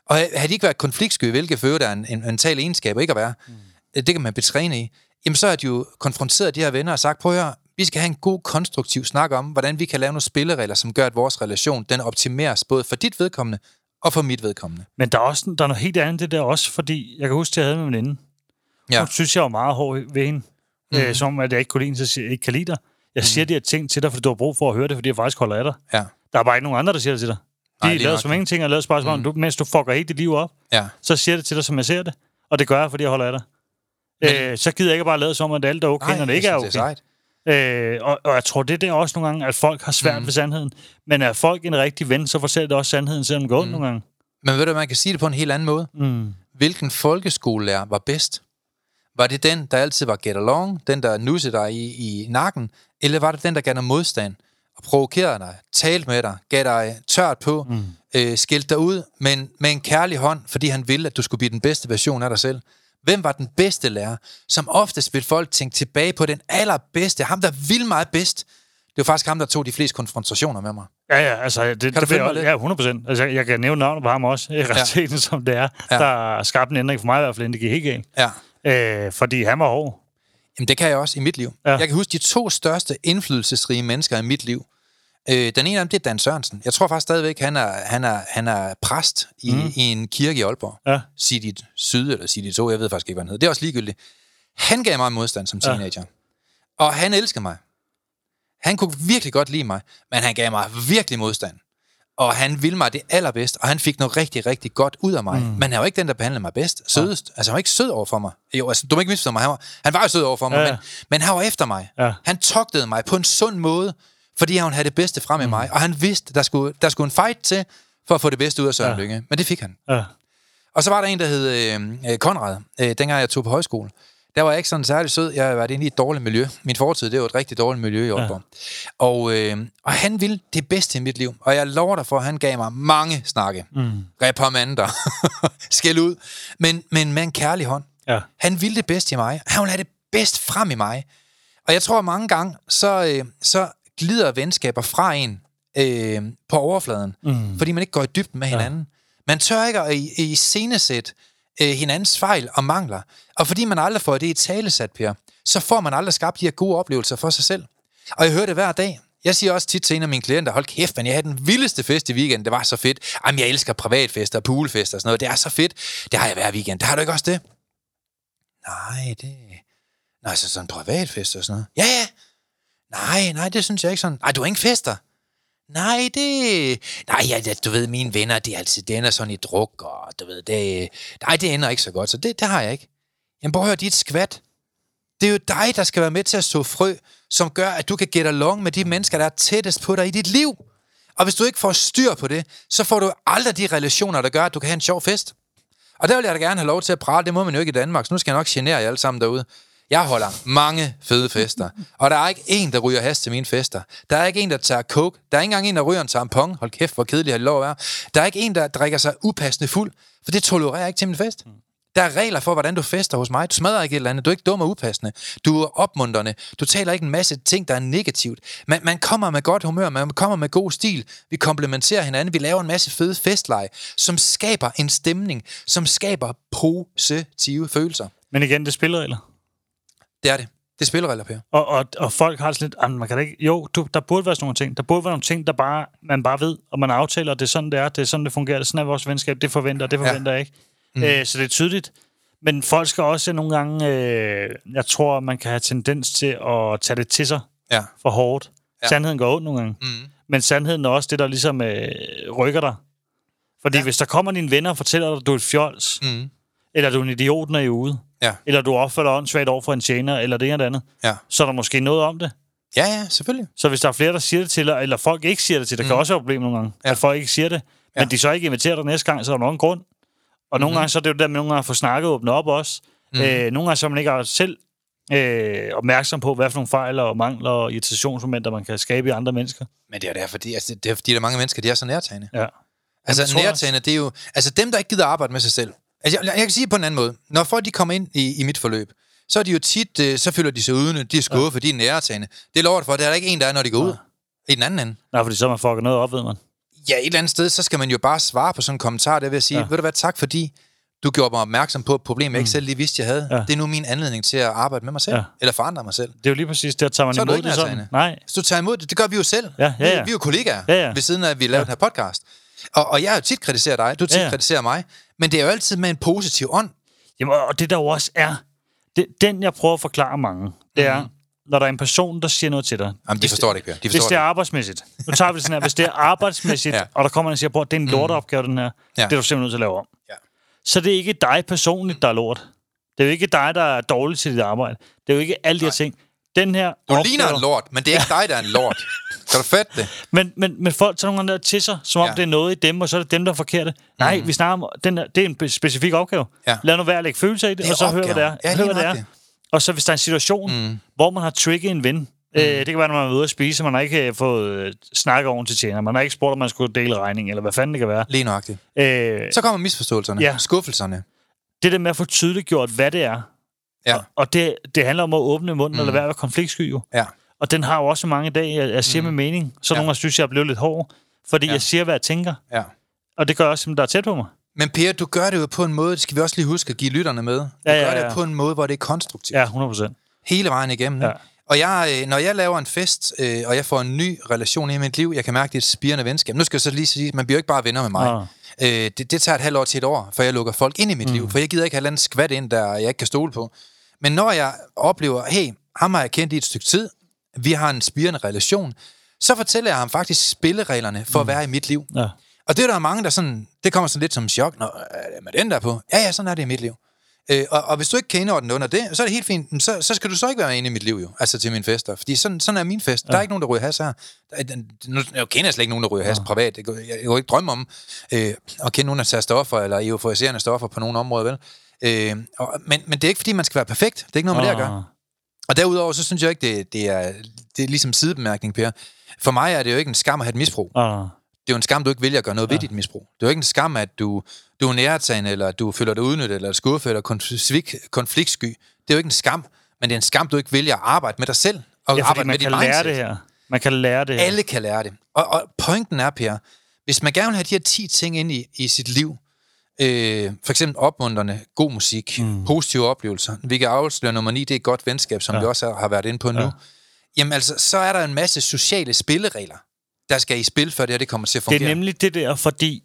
Og havde de ikke været konfliktsky, hvilket for øvrigt er en, en mental egenskab ikke at være, mm. det kan man betræne i, jamen så har de jo konfronteret de her venner og sagt, prøv at høre, vi skal have en god, konstruktiv snak om, hvordan vi kan lave nogle spilleregler, som gør, at vores relation, den optimeres både for dit vedkommende og for mit vedkommende. Men der er også der er noget helt andet det der også, fordi jeg kan huske, at jeg havde med en veninde. Ja. Hun synes, jeg var meget hård ved hende. Mm. Øh, som at jeg ikke kunne lide så siger jeg, ikke kan lide dig. Jeg siger de her ting til dig, fordi du har brug for at høre det, fordi jeg faktisk holder af dig. Ja. Der er bare ikke nogen andre, der siger det til dig. De Nej, Nej, nok. som ingenting, og bare som om, du, mens du fucker helt dit liv op, Ja. så siger det til dig, som jeg ser det. Og det gør jeg, fordi jeg holder af dig. Men- Øh, så gider jeg ikke bare lade som, om, at alt er okay, når det ikke er okay. Det er sejt. Øh, og, og jeg tror, det er der også nogle gange, at folk har svært mm. ved sandheden. Men er folk en rigtig ven, så fortæller det også sandheden, selvom det går ondt nogle gange. Men ved du, man kan sige det på en helt anden måde. Mm. Hvilken folkeskolelærer var bedst? Var det den, der altid var get along, den, der nussede dig i, i nakken, eller var det den, der gav dig modstand og provokerede dig, talte med dig, gav dig tørt på, mm. øh, skilte dig ud, men med en kærlig hånd, fordi han ville, at du skulle blive den bedste version af dig selv? Hvem var den bedste lærer? Som oftest vil folk tænke tilbage på den allerbedste, ham der ville meget bedst. Det var faktisk ham, der tog de fleste konfrontationer med mig. Ja, ja, altså, det, det, du det vil jeg-? Ja, 100 procent. Altså, jeg kan nævne navnet på ham også, i realiteten, som det er. Ja. Ja. Der er skabt en ændring for mig i hvert fald, inden det gik helt galt. Ja. Øh, fordi han var hård. Jamen, det kan jeg også i mit liv. Ja. Ja. Jeg kan huske de to største indflydelsesrige mennesker i mit liv. Øh, den ene af dem, det er Dan Sørensen. Jeg tror faktisk stadigvæk, han er, han er, han er præst i, mm. i en kirke i Aalborg. Ja. Sidit Syd eller Sidit 2, jeg ved faktisk ikke, hvad han hedder. Det er også ligegyldigt. Han gav mig modstand som Ja. teenager. Og han elskede mig. Han kunne virkelig godt lide mig, men han gav mig virkelig modstand. Og han ville mig det allerbedst, og han fik noget rigtig, rigtig godt ud af mig. Mm. Men han var ikke den, der behandlede mig bedst, sødest. Altså, han var ikke sød over for mig. Jo, altså, du må ikke misforstå mig. Han var, han var jo sød over for mig, Ja, ja. ja. men, men han var efter mig. Ja. Han togtede mig på en sund måde, fordi han havde det bedste frem i Mm. mig. Og han vidste, der skulle, der skulle en fight til, for at få det bedste ud af Søren Ja. ja. Lykke. Men det fik han. Ja. Og så var der en, der hed øh, øh, Konrad, øh, dengang jeg tog på højskole. Der var jeg ikke sådan særlig sød. Jeg har været inde i et dårligt miljø. Min fortid, det var et rigtig dårligt miljø i Aalborg. Ja. Og, øh, og han ville det bedste i mit liv. Og jeg lover dig for, at han gav mig mange snakke. Mm. Reprimander. Skæld ud. Men, men med en kærlig hånd. Ja. Han ville det bedste i mig. Han ville have det bedst frem i mig. Og jeg tror, at mange gange, så, øh, så glider venskaber fra en øh, på overfladen. Mm. Fordi man ikke går i dybden med hinanden. Man tør ikke at i, i scenesæt øh, hinandens fejl og mangler. Og fordi man aldrig får det i talesat, Per, så får man aldrig skabt de her gode oplevelser for sig selv. Og jeg hører det hver dag. Jeg siger også tit til en af mine klienter, hold kæft, men jeg havde den vildeste fest i weekenden. Det var så fedt. Jamen, jeg elsker privatfester og poolfester og sådan noget. Det er så fedt. Det har jeg hver weekend. Det har du ikke også det? Nej, det... Nej, så altså sådan en privatfest og sådan noget. Ja, ja. Nej, nej, det synes jeg ikke sådan. Nej, du har ingen fester. Nej, det... Nej, ja, du ved, mine venner, det er altid, det ender sådan i druk, og du ved, det... Nej, det ender ikke så godt, så det, det har jeg ikke. Jamen, prøv at høre, dit skvat. Det er jo dig, der skal være med til at så frø, som gør, at du kan get along med de mennesker, der er tættest på dig i dit liv. Og hvis du ikke får styr på det, så får du aldrig de relationer, der gør, at du kan have en sjov fest. Og der vil jeg da gerne have lov til at prale. Det må man jo ikke i Danmark, så nu skal jeg nok genere jer alle sammen derude. Jeg holder mange fede fester, og der er ikke en, der ryger has til mine fester. Der er ikke en, der tager coke. Der er ikke engang en, der ryger en tampon. Hold kæft, hvor kedelig har det lov at være. Der er ikke en, der drikker sig upassende fuld, for det tolererer jeg ikke til min fest. Der er regler for, hvordan du fester hos mig. Du smadrer ikke et eller andet. Du er ikke dum og upassende. Du er opmuntrende. Du taler ikke en masse ting, der er negativt. Man, man kommer med godt humør. Man kommer med god stil. Vi komplementerer hinanden. Vi laver en masse fede festleje, som skaber en stemning, som skaber positive følelser. Men igen, det er spilleregler. Det er det. Det er spilleregler, Per. Og, og, og folk har sådan lidt, "Jamen, man kan da ikke, jo, du, der burde være sådan nogle ting. Der burde være nogle ting, der bare, man bare ved, og man aftaler, det er sådan, det er, det er sådan, det fungerer, det er sådan er vores venskab, det forventer, det forventer jeg ikke. Mm. Øh, så det er tydeligt. Men folk skal også nogle gange, øh, jeg tror, man kan have tendens til at tage det til sig Ja. for hårdt. Ja. Ja. Sandheden går ondt nogle gange. Mm. Men sandheden er også det, der ligesom øh, rykker dig. Fordi Ja. ja. hvis der kommer dine venner og fortæller dig, at du er et fjols, Mm. Eller du er en idiot, når I er ude, Ja. eller du opfører dig åndssvagt over for en tjener, eller det ene eller det andet, Ja. så er der måske noget om det. Ja, ja, selvfølgelig. Så hvis der er flere, der siger det til dig, eller folk ikke siger det til dig, mm. kan også være et problem nogle gange, Ja. at folk ikke siger det, men Ja. de så ikke inviterer dig næste gang, så er der nok en grund. Og nogle Mhm. gange, så er det jo der med nogle gange at få snakket og åbne op også. Mhm. Øh, nogle gange, så er man ikke selv øh, opmærksom på, hvad for nogle fejl og mangler og irritationsmomenter, man kan skabe i andre mennesker. Men det er derfor, fordi, altså, det er fordi, der er mange mennesker, de er så nærtagende. Ja. Altså, nærtagende, det er jo... Altså, dem, der ikke gider arbejde med sig selv. Altså, jeg, jeg kan sige det på en anden måde. Når folk, de kommer ind i, i mit forløb, så er de jo tit, øh, så føler de sig uden, de er skuffet, ja. de er nærtagende. Det lover det for, det er der ikke en, der er, når de går ud. I den anden ende. Nej, fordi så er man fucker noget op, ved man. Ja, et eller andet sted, så skal man jo bare svare på sådan en kommentar, der vil sige, ja. Ja. ved du hvad, tak fordi du gjorde mig opmærksom på et problem, jeg ikke selv lige vidste, jeg havde. Ja. Ja. Det er nu min anledning til at arbejde med mig selv, ja. Ja. eller forandre mig selv. Det er jo lige præcis det, at tager man Så er imod det sådan. Nej, Hvis du tager imod det, det gør vi jo selv. Ja, ja, ja. Vi, vi er jo kollegaer, Ja, ja. ved siden af, at vi laver ja. den her podcast. Og, og jeg har jo tit kritiseret dig, du tit ja, kritiserer mig, men det er jo altid med en positiv ånd. Jamen, og det der jo også er, det, den jeg prøver at forklare mange, det er, Mhm. når der er en person, der siger noget til dig. Jamen, de Hvis forstår det ikke. De Hvis forstår det er arbejdsmæssigt. Nu tager vi det sådan her. Hvis det er arbejdsmæssigt, Ja. og der kommer en og siger, at det er en lorteopgave, den her. Ja. Det er du simpelthen nødt til at lave om. Ja. Så det er ikke dig personligt, der er lort. Det er jo ikke dig, der er dårlig til dit arbejde. Det er jo ikke alle de her ting. Den her Du opgave, ligner en lort, men det er ikke dig, der er en lort. Kan du fatte det? Men, men, men folk tager nogle gange der til sig, som om Ja. det er noget i dem, og så er det dem, der er forkerte. Nej, mm. vi snakker om, den er, det er en specifik opgave. Ja. Lad nu være at lægge følelser i det, Det og så hør, hvad det er. Ja, hør, hvad det er. nøjagtigt. Og så hvis der er en situation, mm. hvor man har trigget en ven, mm. øh, det kan være, når man er ude at spise, man har ikke øh, fået øh, snakket oven til tjener, man har ikke spurgt, om man skulle dele regning, eller hvad fanden det kan være. Lige nøjagtigt. Øh, Så kommer misforståelserne. Ja. Skuffelserne. det der med at få tydeligt gjort, hvad det er, Ja. og, og det, det handler om at åbne munden mm. og lade være at være konfliktsky jo. Ja. Og den har jo også mange dage, jeg, jeg siger mm. med mening. Så Ja. nogle synes jeg, er blevet lidt hård, fordi Ja. ja. jeg siger, hvad jeg tænker. ja. Og det gør også dem, der er tæt på mig. Men Per, du gør det jo på en måde, det skal vi også lige huske at give lytterne med. Du Ja, ja, gør det ja. på en måde, hvor det er konstruktivt. Ja, 100 procent. Hele vejen igennem. Ja. Ja. Og jeg, øh, når jeg laver en fest, øh, og jeg får en ny relation i mit liv, jeg kan mærke, det er et spirende venskab. Nu skal jeg så lige sige, man bliver ikke bare venner med mig. Ah. Øh, det, det tager et halvt år til et år, før jeg lukker folk ind i mit mm. liv. For jeg gider ikke have andet skvat ind, der jeg ikke kan stole på. Men når jeg oplever, hey, ham har jeg kendt i et stykke tid, vi har en spirende relation, så fortæller jeg ham faktisk spillereglerne for mm. at være i mit liv. Ja. Og det er der mange, der sådan, det kommer sådan lidt som en chok, når er med den der på. Ja, ja, sådan er det i mit liv. Øh, og, og hvis du ikke kan indordne under det, så er det helt fint. Så, så skal du så ikke være inde i mit liv jo, altså til mine fester. Fordi sådan, sådan er min fest. Ja. Der er ikke nogen, der ryger has her. Der er, den- nu jeg kender slet ikke nogen, der ryger has ja. privat. Jeg, jeg, jeg kunne ikke drømme om øh, at kende nogen, der tager stoffer, eller euforiserende stoffer på nogle områder, vel? Øh, og, men, men det er ikke, fordi man skal være perfekt. Det er ikke noget med det at gøre. Ah. Og derudover, så synes jeg ikke, det, det, er, det er ligesom sidebemærkning, Per. For mig er det jo ikke en skam at have et misbrug Ah. Det er jo en skam, du ikke vælger at gøre noget ja. ved dit misbrug. Det er jo ikke en skam, at du, du er nærtagende, eller du føler dig udnyttet, eller skuffet, eller konflikt, konfliktsky. Det er jo ikke en skam, men det er en skam, du ikke vælger at arbejde med dig selv, og Ja, arbejde man med kan dit lære mindset. det her. Man kan lære det her. Alle kan lære det. Og, og pointen er, Per, hvis man gerne vil have de her 10 ting ind i, i sit liv, øh, for eksempel opmuntrende, god musik, mm. positive oplevelser, vi kan afsløre nummer 9, det er et godt venskab, som ja. vi også har været inde på nu, Ja. jamen altså, så er der en masse sociale spilleregler, der skal i spil, før det her det kommer til at Det fungere. er nemlig det der, fordi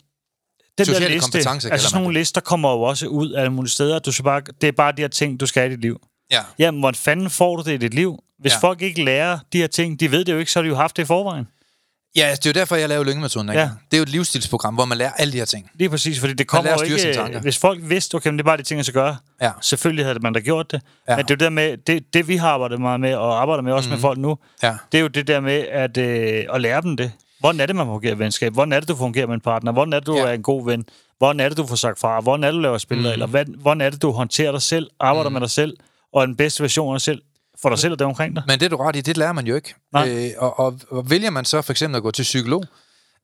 den Sociale der liste, kompetencer, altså sådan nogle lister kommer jo også ud af mulige steder. Du skal bare, det er bare de her ting, du skal have i dit liv. Ja. Jamen, hvordan fanden får du det i dit liv? Hvis ja. folk ikke lærer de her ting, de ved det jo ikke, så har de jo haft det i forvejen. Ja, det er jo derfor, jeg laver lyngemetoden. Ja. Det er jo et livsstilsprogram, hvor man lærer alle de her ting. Lige præcis, fordi det kommer jo ikke... Hvis folk vidste, okay, men det er bare de ting, jeg skal gøre. Ja. Selvfølgelig havde man da gjort det. Ja. Men det er jo det der med, det, det vi har arbejdet meget med, og arbejder med også mm. med folk nu, Ja. det er jo det der med at, øh, at lære dem det. Hvordan er det, man fungerer i venskab? Hvordan er det, du fungerer med en partner? Hvordan er det, du Ja. er en god ven? Hvordan er det, du får sagt fra? Hvordan er det, du laver spilregler? Mm. Hvordan er det, du håndterer dig selv, arbejder mm. med dig selv, og den bedste version af dig selv, for dig selv og dem omkring dig? Men det er du ret i, det lærer man jo ikke. Nej. Øh, og, og, og vælger man så for eksempel at gå til psykolog,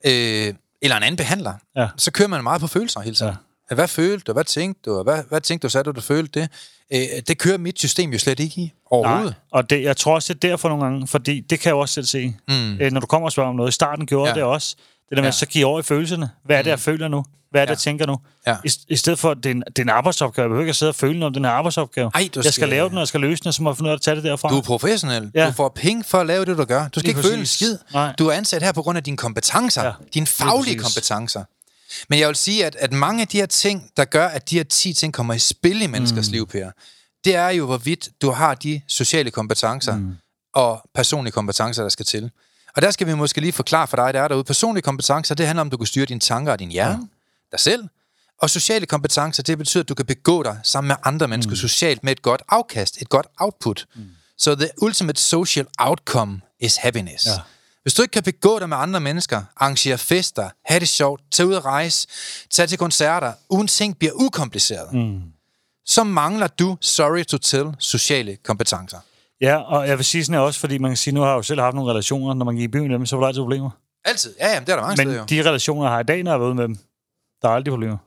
øh, eller en anden behandler, Ja. så kører man meget på følelser hele tiden. Ja. Hvad følte du? Hvad tænkte du? Hvad, hvad tænkte du, så du, du følte det? Øh, det kører mit system jo slet ikke i overhovedet. Nej, og det, jeg tror også, det er derfor nogle gange, fordi det kan jeg også selv se. Mm. Øh, når du kommer og spørger om noget, i starten gjorde ja. det også. Det der med, Ja. så giver over i følelserne. Hvad er det, jeg føler nu? Hvad er det, Ja. jeg tænker nu? Ja. I, I stedet for, at det er, en, det er en arbejdsopgave. Jeg behøver ikke at sidde og føle noget om den her arbejdsopgave. Ej, du jeg skal, skal- lave den, og jeg skal løse den, og så må jeg finde ud af at tage det derfra. Du er professionel. Ja. Du får penge for at lave det, du gør. Du skal Lige ikke føle en præcis. skid. Nej. Du er ansat her på grund af dine kompetencer. Ja. Dine faglige præcis. kompetencer. Men jeg vil sige, at, at mange af de her ting, der gør, at de her 10 ting kommer i spil i menneskers mm. liv, Per, det er jo, hvorvidt du har de sociale kompetencer mm. og personlige kompetencer, der skal til. Og der skal vi måske lige forklare for dig, der er derude. Personlige kompetencer, det handler om, at du kan styre dine tanker og din hjerne, ja. dig selv. Og sociale kompetencer, det betyder, at du kan begå dig sammen med andre mennesker mm. socialt med et godt afkast, et godt output. Mm. Så the ultimate social outcome is happiness. Ja. Hvis du ikke kan begå dig med andre mennesker, arrangere fester, have det sjovt, tage ud at rejse, tage til koncerter, uden ting bliver ukompliceret, mm. så mangler du, sorry to tell, sociale kompetencer. Ja, og jeg vil sige sådan her også, fordi man kan sige, nu har jeg jo selv haft nogle relationer, når man gik i byen med dem, så var der altid problemer. Altid. Ja, jamen, det er der mange Men steder jo. de relationer, jeg har i dag, når jeg har været med dem, der er aldrig problemer.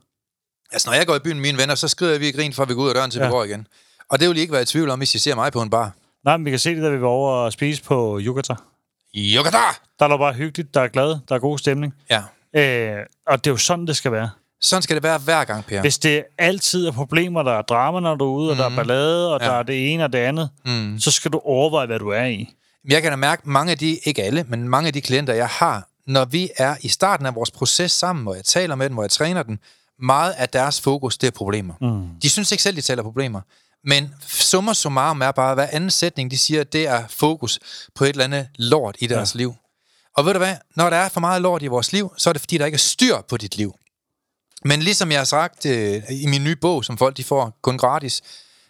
Altså, når jeg går i byen med mine venner, så skrider vi i grin, at vi går ud af døren til ja. vi går igen. Og det vil I ikke være i tvivl om, hvis I ser mig på en bar. Nej, men vi kan se det, da vi var over og spise på Yucatan. Yokata! Der er der bare hyggeligt, der er glad, der er god stemning. Ja. Øh, og det er jo sådan, det skal være. Sådan skal det være hver gang, Per. Hvis det altid er problemer, der er drama, når du er ude, og der er ballade, og Mhm. Ja. der er det ene og det andet, Mm. så skal du overveje, hvad du er i. Jeg kan da mærke, mange af de, ikke alle, men mange af de klienter, jeg har, når vi er i starten af vores proces sammen, hvor jeg taler med dem, hvor jeg træner dem, meget af deres fokus, det er problemer. Mm. De synes ikke selv, de taler problemer. Men summer summarum er bare, hver anden sætning, de siger, det er fokus på et eller andet lort i deres ja. liv. Og ved du hvad? Når der er for meget lort i vores liv, så er det fordi, der ikke er styr på dit liv. Men ligesom jeg har sagt øh, i min nye bog, som folk de får kun gratis,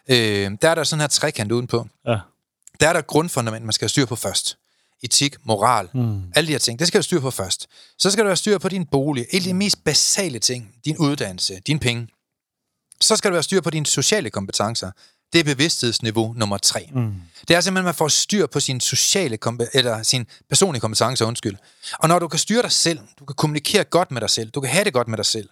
øh, der er der sådan her trekant udenpå. Ja. Der er der grundfundament, man skal have styr på først. Etik, moral, mm. alle de her ting, det skal du styr på først. Så skal du have styr på din bolig, alle de mest basale ting, din uddannelse, dine penge. Så skal du have styr på dine sociale kompetencer. Det er bevidsthedsniveau nummer tre. Mm. Det er simpelthen, at man får styr på sin sociale kompe- eller sin personlige kompetencer, undskyld. Og når du kan styre dig selv, du kan kommunikere godt med dig selv, du kan have det godt med dig selv,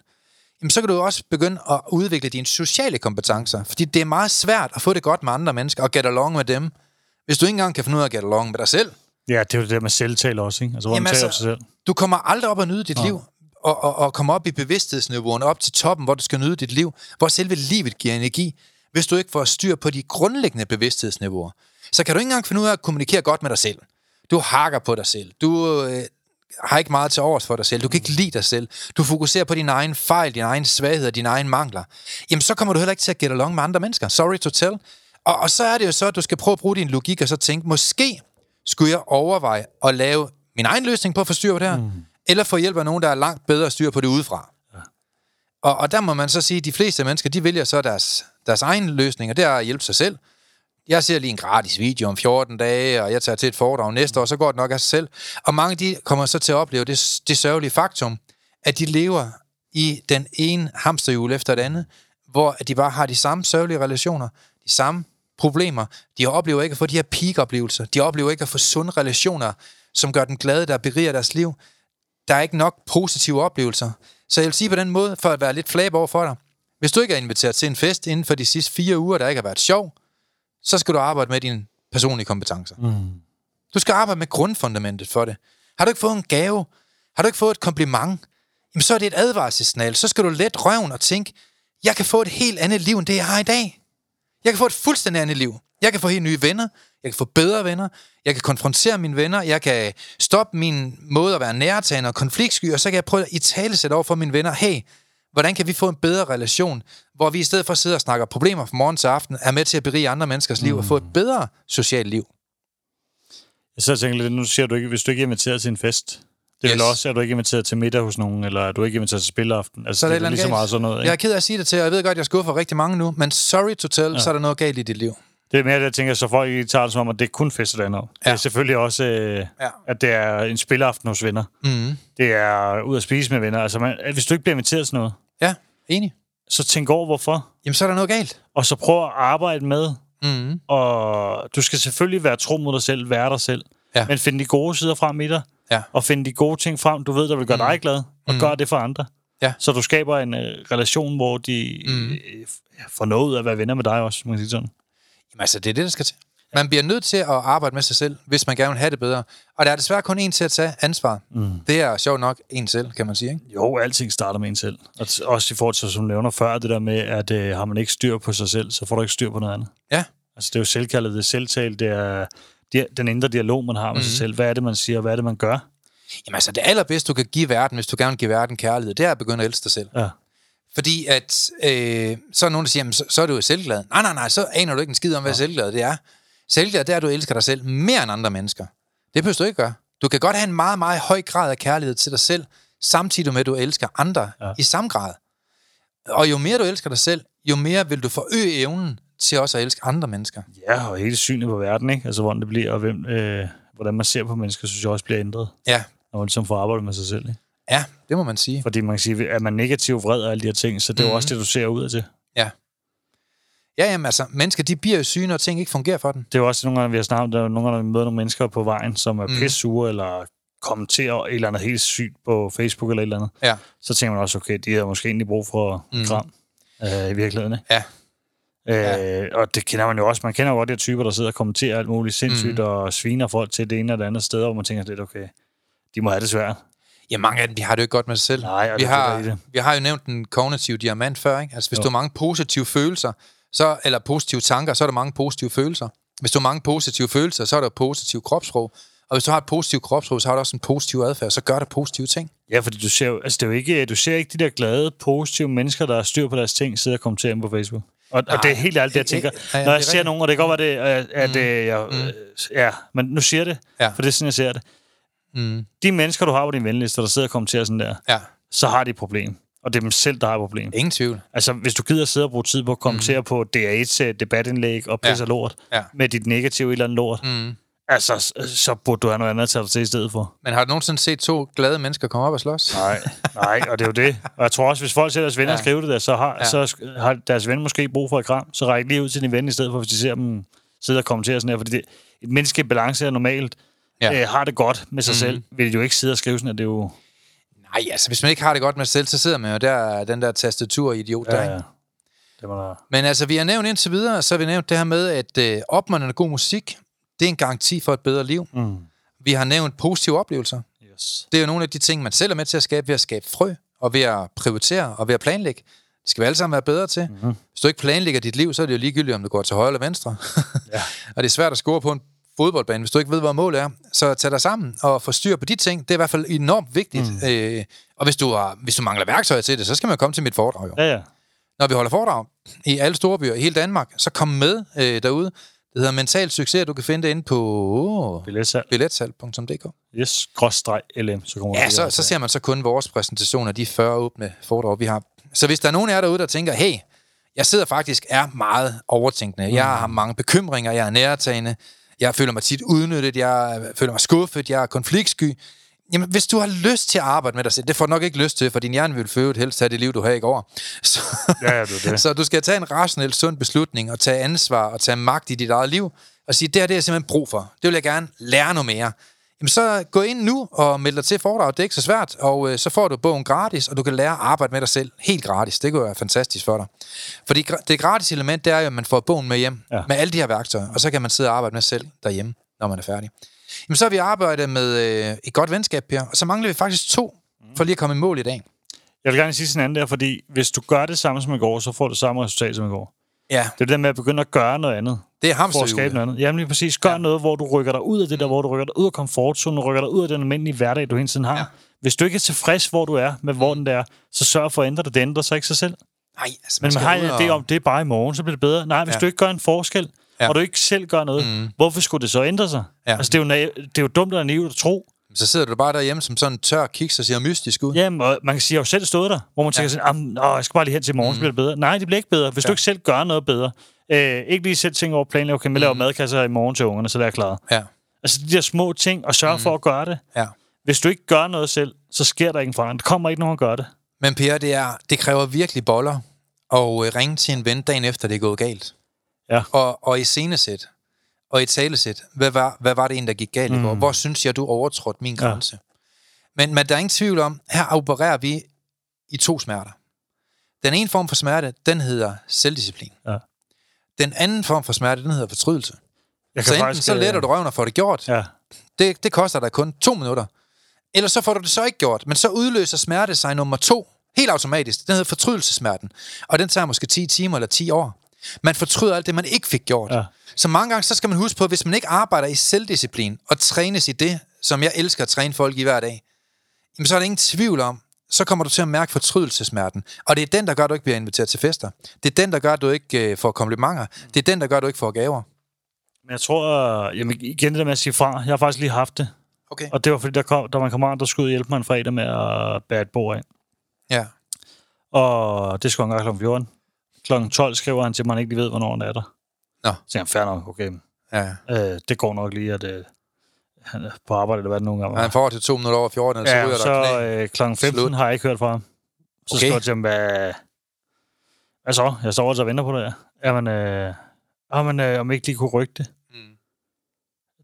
jamen så kan du også begynde at udvikle dine sociale kompetencer. Fordi det er meget svært at få det godt med andre mennesker og get along med dem, hvis du ikke engang kan finde ud af at get along med dig selv. Ja, det er jo det med selvtale også, ikke? Altså, hvor Jamen man taler altså, sig selv. Du kommer aldrig op og nyde dit Nå. liv, og, og, og komme op i bevidsthedsniveauerne, op til toppen, hvor du skal nyde dit liv, hvor selve livet giver energi, hvis du ikke får styr på de grundlæggende bevidsthedsniveauer. Så kan du ikke engang finde ud af at kommunikere godt med dig selv. Du hakker på dig selv. Du øh, har ikke meget til overs for dig selv. Du kan ikke lide dig selv. Du fokuserer på dine egne fejl, dine egne svagheder, dine egne mangler. Jamen, så kommer du heller ikke til at get along med andre mennesker. Sorry to tell. Og, og så er det jo så, at du skal prøve at bruge din logik og så tænke, måske skulle jeg overveje at lave min egen løsning på at få styr på det her, mm. eller få hjælp af nogen, der er langt bedre styr på det udefra. Ja. Og, og der må man så sige, at de fleste mennesker, de vælger så deres, deres egen løsning, og det er at hjælpe sig selv. Jeg ser lige en gratis video om 14 dage, og jeg tager til et foredrag næste år, så går det nok af sig selv. Og mange de kommer så til at opleve det, det sørgelige faktum, at de lever i den ene hamsterhjul efter det andet, hvor de bare har de samme sørgelige relationer, de samme problemer. De oplever ikke at få de her peak-oplevelser. De oplever ikke at få sunde relationer, som gør dem glade, der beriger deres liv. Der er ikke nok positive oplevelser. Så jeg vil sige på den måde, for at være lidt flab over for dig. Hvis du ikke er inviteret til en fest inden for de sidste fire uger, der ikke har været sjov, så skal du arbejde med dine personlige kompetencer. Mm. Du skal arbejde med grundfundamentet for det. Har du ikke fået en gave? Har du ikke fået et kompliment? Jamen, så er det et advarselssignal. Så skal du let røven og tænke, jeg kan få et helt andet liv, end det, jeg har i dag. Jeg kan få et fuldstændig andet liv. Jeg kan få helt nye venner. Jeg kan få bedre venner. Jeg kan konfrontere mine venner. Jeg kan stoppe min måde at være nærtagende og konfliktsky, og så kan jeg prøve at i tale sætte over for mine venner. Hey, hvordan kan vi få en bedre relation, hvor vi i stedet for at sidde og snakke problemer fra morgen til aften, er med til at berige andre menneskers liv mm. og få et bedre socialt liv. Jeg så tænker lidt, nu siger du ikke, hvis du ikke er inviteret til en fest, det er Yes. også, at du ikke er inviteret til middag hos nogen, eller er du ikke inviteret til spilleaften. Altså, Så er det det er lige så eller meget sådan noget, Jeg ikke? er ked af at sige det til, og jeg ved godt, jeg skuffer rigtig mange nu, men sorry to tell, ja. så er der noget galt i dit liv. Det er mere, det, jeg tænker, så folk ikke tager det som om, at det er kun fest et andet. Ja. Det er selvfølgelig også, øh, Ja. at det er en spilleaften hos venner. Mm. Det er ud at spise med venner. Altså, man, hvis du ikke bliver inviteret til noget, Ja, enig. så tænk over, hvorfor. Jamen, så er der noget galt. Og så prøv at arbejde med, Mm. og du skal selvfølgelig være tro mod dig selv, være dig selv, Ja. men find de gode sider frem i dig, Ja. og find de gode ting frem, du ved, der vil gøre mm. dig glad, og mm. gør det for andre. Ja. Så du skaber en uh, relation, hvor de Mm. mm. får noget ud af at være venner med dig også, man kan sige sådan. Jamen, altså, det er det, der skal til. Man bliver nødt til at arbejde med sig selv, hvis man gerne vil have det bedre. Og der er desværre kun en til at tage ansvar. Mm. Det er sjovt nok en selv, kan man sige. Ikke? Jo, alting starter med en selv. Og også i forhold til, som du nævner før, det der med, at øh, har man ikke styr på sig selv, så får du ikke styr på noget andet. Ja. Altså, det er jo selvkaldet, det er selvtale, det er de, den indre dialog, man har med mm. sig selv. Hvad er det, man siger, hvad er det, man gør? Jamen altså, det allerbedste, du kan give verden, hvis du gerne vil give verden kærlighed, det er at begynde at elske dig selv. Ja. Fordi at, øh, så er nogen, der siger, jamen, så, så er du jo selvglad. Nej, nej, nej, så aner du ikke en skid om, hvad ja. selvglad det er. Selvglad, det er, at du elsker dig selv mere end andre mennesker. Det behøver du ikke gøre. Du kan godt have en meget, meget høj grad af kærlighed til dig selv, samtidig med, at du elsker andre ja. i samme grad. Og jo mere du elsker dig selv, jo mere vil du forøge evnen til også at elske andre mennesker. Ja, og hele synet på verden, ikke? Altså, hvordan det bliver, og hvem, øh, hvordan man ser på mennesker, synes jeg også bliver ændret, Ja, når man ligesom får arbejdet med sig selv. Ikke? ja det må man sige. Fordi man kan sige, er man negativ, vred og alle de her ting, så det er jo Mhm. også det, du ser ud af til. Ja. Ja, jamen altså, mennesker, de bliver jo syge, når ting ikke fungerer for dem. Det er jo også nogle gange, vi har snakket om, der er nogle gange, vi møder nogle mennesker på vejen, som er mm. pissure, eller kommenterer et eller andet helt sygt på Facebook eller et eller andet. Ja. Så tænker man også, okay, de har måske egentlig brug for mm. kram øh, i virkeligheden. Ikke? Ja. Øh, Ja. Og det kender man jo også. Man kender jo godt de her typer, der sidder og kommenterer alt muligt sindssygt, mm. og sviner folk til det ene eller det andet sted, hvor man tænker lidt, okay, de må have det svært. Ja, mange af dem, de har det jo ikke godt med sig selv. Nej, vi det har, det. vi har jo nævnt den kognitive diamant før, ikke? Altså, hvis Jo. du har mange positive følelser, så, eller positive tanker, så er der mange positive følelser. Hvis du har mange positive følelser, så er der positiv kropssprog. Og hvis du har et positivt kropssprog, så har du også en positiv adfærd, så gør der positive ting. Ja, fordi du ser altså det er jo ikke, du ser ikke de der glade, positive mennesker, der har styr på deres ting, sidder og kommenterer på Facebook. Og, og det er helt ærligt det, jeg tænker. Ja, ja, Når jeg er ser nogen, og det kan godt være det, at, mm. jeg, mm. ja, men nu siger det, Ja. for det er sådan, jeg ser det. Mm. De mennesker, du har på din venliste, der sidder og kommenterer sådan der, Ja, så har de et problem. Og det er dem selv, der har et problem. ingen tvivl. Altså, hvis du gider sidde og bruge tid på at kommentere mm. på DR1's debatindlæg og pisse Ja. lort, Ja. med dit negative eller andet lort, Mm. altså, så, burde du have noget andet at tage dig til i stedet for. Men har du nogensinde set to glade mennesker komme op og slås? Nej, nej, og det er jo det. Og jeg tror også, hvis folk ser deres venner Ja. skrive det der, så har, Ja. så har deres ven måske brug for et kram, så ræk lige ud til din ven, i stedet for, hvis de ser dem sidde og kommentere sådan her. Fordi det, et menneske i balance er normalt, Ja. øh, har det godt med sig mm. selv, vil de jo ikke sidde og skrive sådan, at det er jo... Nej, altså hvis man ikke har det godt med sig selv, så sidder man jo der, den der tastatur-idiot der, Ja, ikke? ja. Det der... Men altså, vi har nævnt indtil videre, så har vi nævnt det her med, at øh, opmuntrende god musik, det er en garanti for et bedre liv. Mm. Vi har nævnt positive oplevelser. Yes. Det er jo nogle af de ting, man selv er med til at skabe ved at skabe frø, og ved at prioritere, og ved at planlægge. Det skal vi alle sammen være bedre til. Mhm. Mm-hmm. Hvis du ikke planlægger dit liv, så er det jo ligegyldigt, om du går til højre eller venstre. Ja. og det er svært at score på en fodboldbane, hvis du ikke ved, hvor målet er. Så tag dig sammen og få styr på de ting. Det er i hvert fald enormt vigtigt. Mm. Øh, og hvis du, har, hvis du mangler værktøjer til det, så skal man komme til mit foredrag. Jo. Ja, ja. Når vi holder foredrag i alle store byer i hele Danmark, så kom med øh, derude. Det hedder Mental Succes, du kan finde det inde på Billetsalg. billetsal.dk. Yes, gråstreg LM, så kommer Ja, så, så ser man så kun vores præsentation af de 40 åbne foredrag, vi har. Så hvis der er nogen af jer derude, der tænker, hey, jeg sidder faktisk er meget overtænkende. Jeg har mange bekymringer, jeg er nærtagende, jeg føler mig tit udnyttet, jeg føler mig skuffet, jeg er konfliktsky. Jamen, hvis du har lyst til at arbejde med dig selv, det får du nok ikke lyst til, for din hjerne vil føde helst have det liv, du har i går. Så, Ja, det det. så du skal tage en rationel, sund beslutning og tage ansvar og tage magt i dit eget liv og sige, det her det er jeg simpelthen brug for. Det vil jeg gerne lære noget mere. Jamen så gå ind nu og meld dig til foredrag. Det er ikke så svært, og øh, så får du bogen gratis, og du kan lære at arbejde med dig selv helt gratis. Det kunne være fantastisk for dig. Fordi det gratis element, det er jo, at man får bogen med hjem, ja. Med alle de her værktøjer, og så kan man sidde og arbejde med sig selv derhjemme, når man er færdig. Jamen så har vi arbejdet med øh, et godt venskab, Per, og så mangler vi faktisk to, for lige at komme i mål i dag. Jeg vil gerne sige sådan anden der, fordi hvis du gør det samme som i går, så får du samme resultat som i går. Ja, Det er det der med at begynde at gøre noget andet. det er For at skabe hamsterhjulet. noget andet. Jamen lige præcis. Gør Ja. noget, hvor du rykker dig ud af det der, hvor du rykker dig ud af komfortzonen, rykker dig ud af den almindelige hverdag, du hele tiden har. Ja. Hvis du ikke er tilfreds, hvor du er, med hvor den der er, så sørg for at ændre det. Det ændrer sig ikke sig selv. Nej, altså, Men man har og- idé om, det er bare i morgen, så bliver det bedre. Nej, hvis Ja. du ikke gør en forskel, Ja. og du ikke selv gør noget, mm. hvorfor skulle det så ændre sig? Ja. Altså, det er, jo det er jo dumt og naivt at tro. Så sidder du bare derhjemme som sådan en tør kiks og ser mystisk ud. Jamen, og man kan sige, at jeg jo selv stået der, hvor man tænker sådan, "Am, åh, jeg skal bare lige hen til morgen, så bliver det bedre. Nej, det bliver ikke bedre, hvis Ja. du ikke selv gør noget bedre. Øh, ikke lige selv tænker over planlægge, okay, vi laver madkasser i morgen til ungerne, så det er klaret. Ja, Altså de der små ting, og sørge mm. for at gøre det. ja. Hvis du ikke gør noget selv, så sker der ingen forandring. Der kommer ikke nogen at gøre det. Men Per, det, er, det kræver virkelig boller og øh, ringe til en ven dagen efter, det er gået galt. Ja. Og, og i scenesæt, og i talesæt, hvad var, hvad var det en, der gik galt mm. i går? Hvor synes jeg, du overtrådte min Ja. grænse? Men, men der er ingen tvivl om, her opererer vi i to smerter. Den ene form for smerte, den hedder selvdisciplin. Ja. Den anden form for smerte, den hedder fortrydelse. Jeg Så enten så letter du røven og får det gjort, Ja, det, det koster dig kun to minutter. Eller så får du det så ikke gjort, men så udløser smerte sig nummer to, helt automatisk. Den hedder fortrydelsesmerten. Og den tager måske 10 timer eller 10 år. Man fortryder alt det, man ikke fik gjort. Ja. Så mange gange, så skal man huske på, at hvis man ikke arbejder i selvdisciplin og trænes i det, som jeg elsker at træne folk i hver dag, jamen så er der ingen tvivl om, så kommer du til at mærke fortrydelsesmerten. Og det er den, der gør, at du ikke bliver inviteret til fester. Det er den, der gør, at du ikke øh, får komplimenter. Det er den, der gør, at du ikke får gaver. men jeg tror, jamen igen det der med at sige fra, jeg har faktisk lige haft det. Okay. Og det var fordi, der, kom, der var en kammerat, der skulle hjælpe mig en fredag med at bære et bord ind. Ja. Og det skulle han gøre kl. 14. Klokken 12 skriver han til mig, at han ikke lige ved, hvornår han er der. Nå. Så siger han, fair nok, okay. Ja. Øh, det går nok lige, at øh, han er på arbejde, eller hvad det nogle gange Og han var. får til to minutter over 14, og så ryger Ja, der så knæ. øh, klokken 15 Slut. har jeg ikke hørt fra ham. Så Okay. skriver jeg til ham, hvad, hvad så? Jeg står altså og venter på det. Jamen, øh, jamen øh, om ikke lige kunne rykke det. Mm.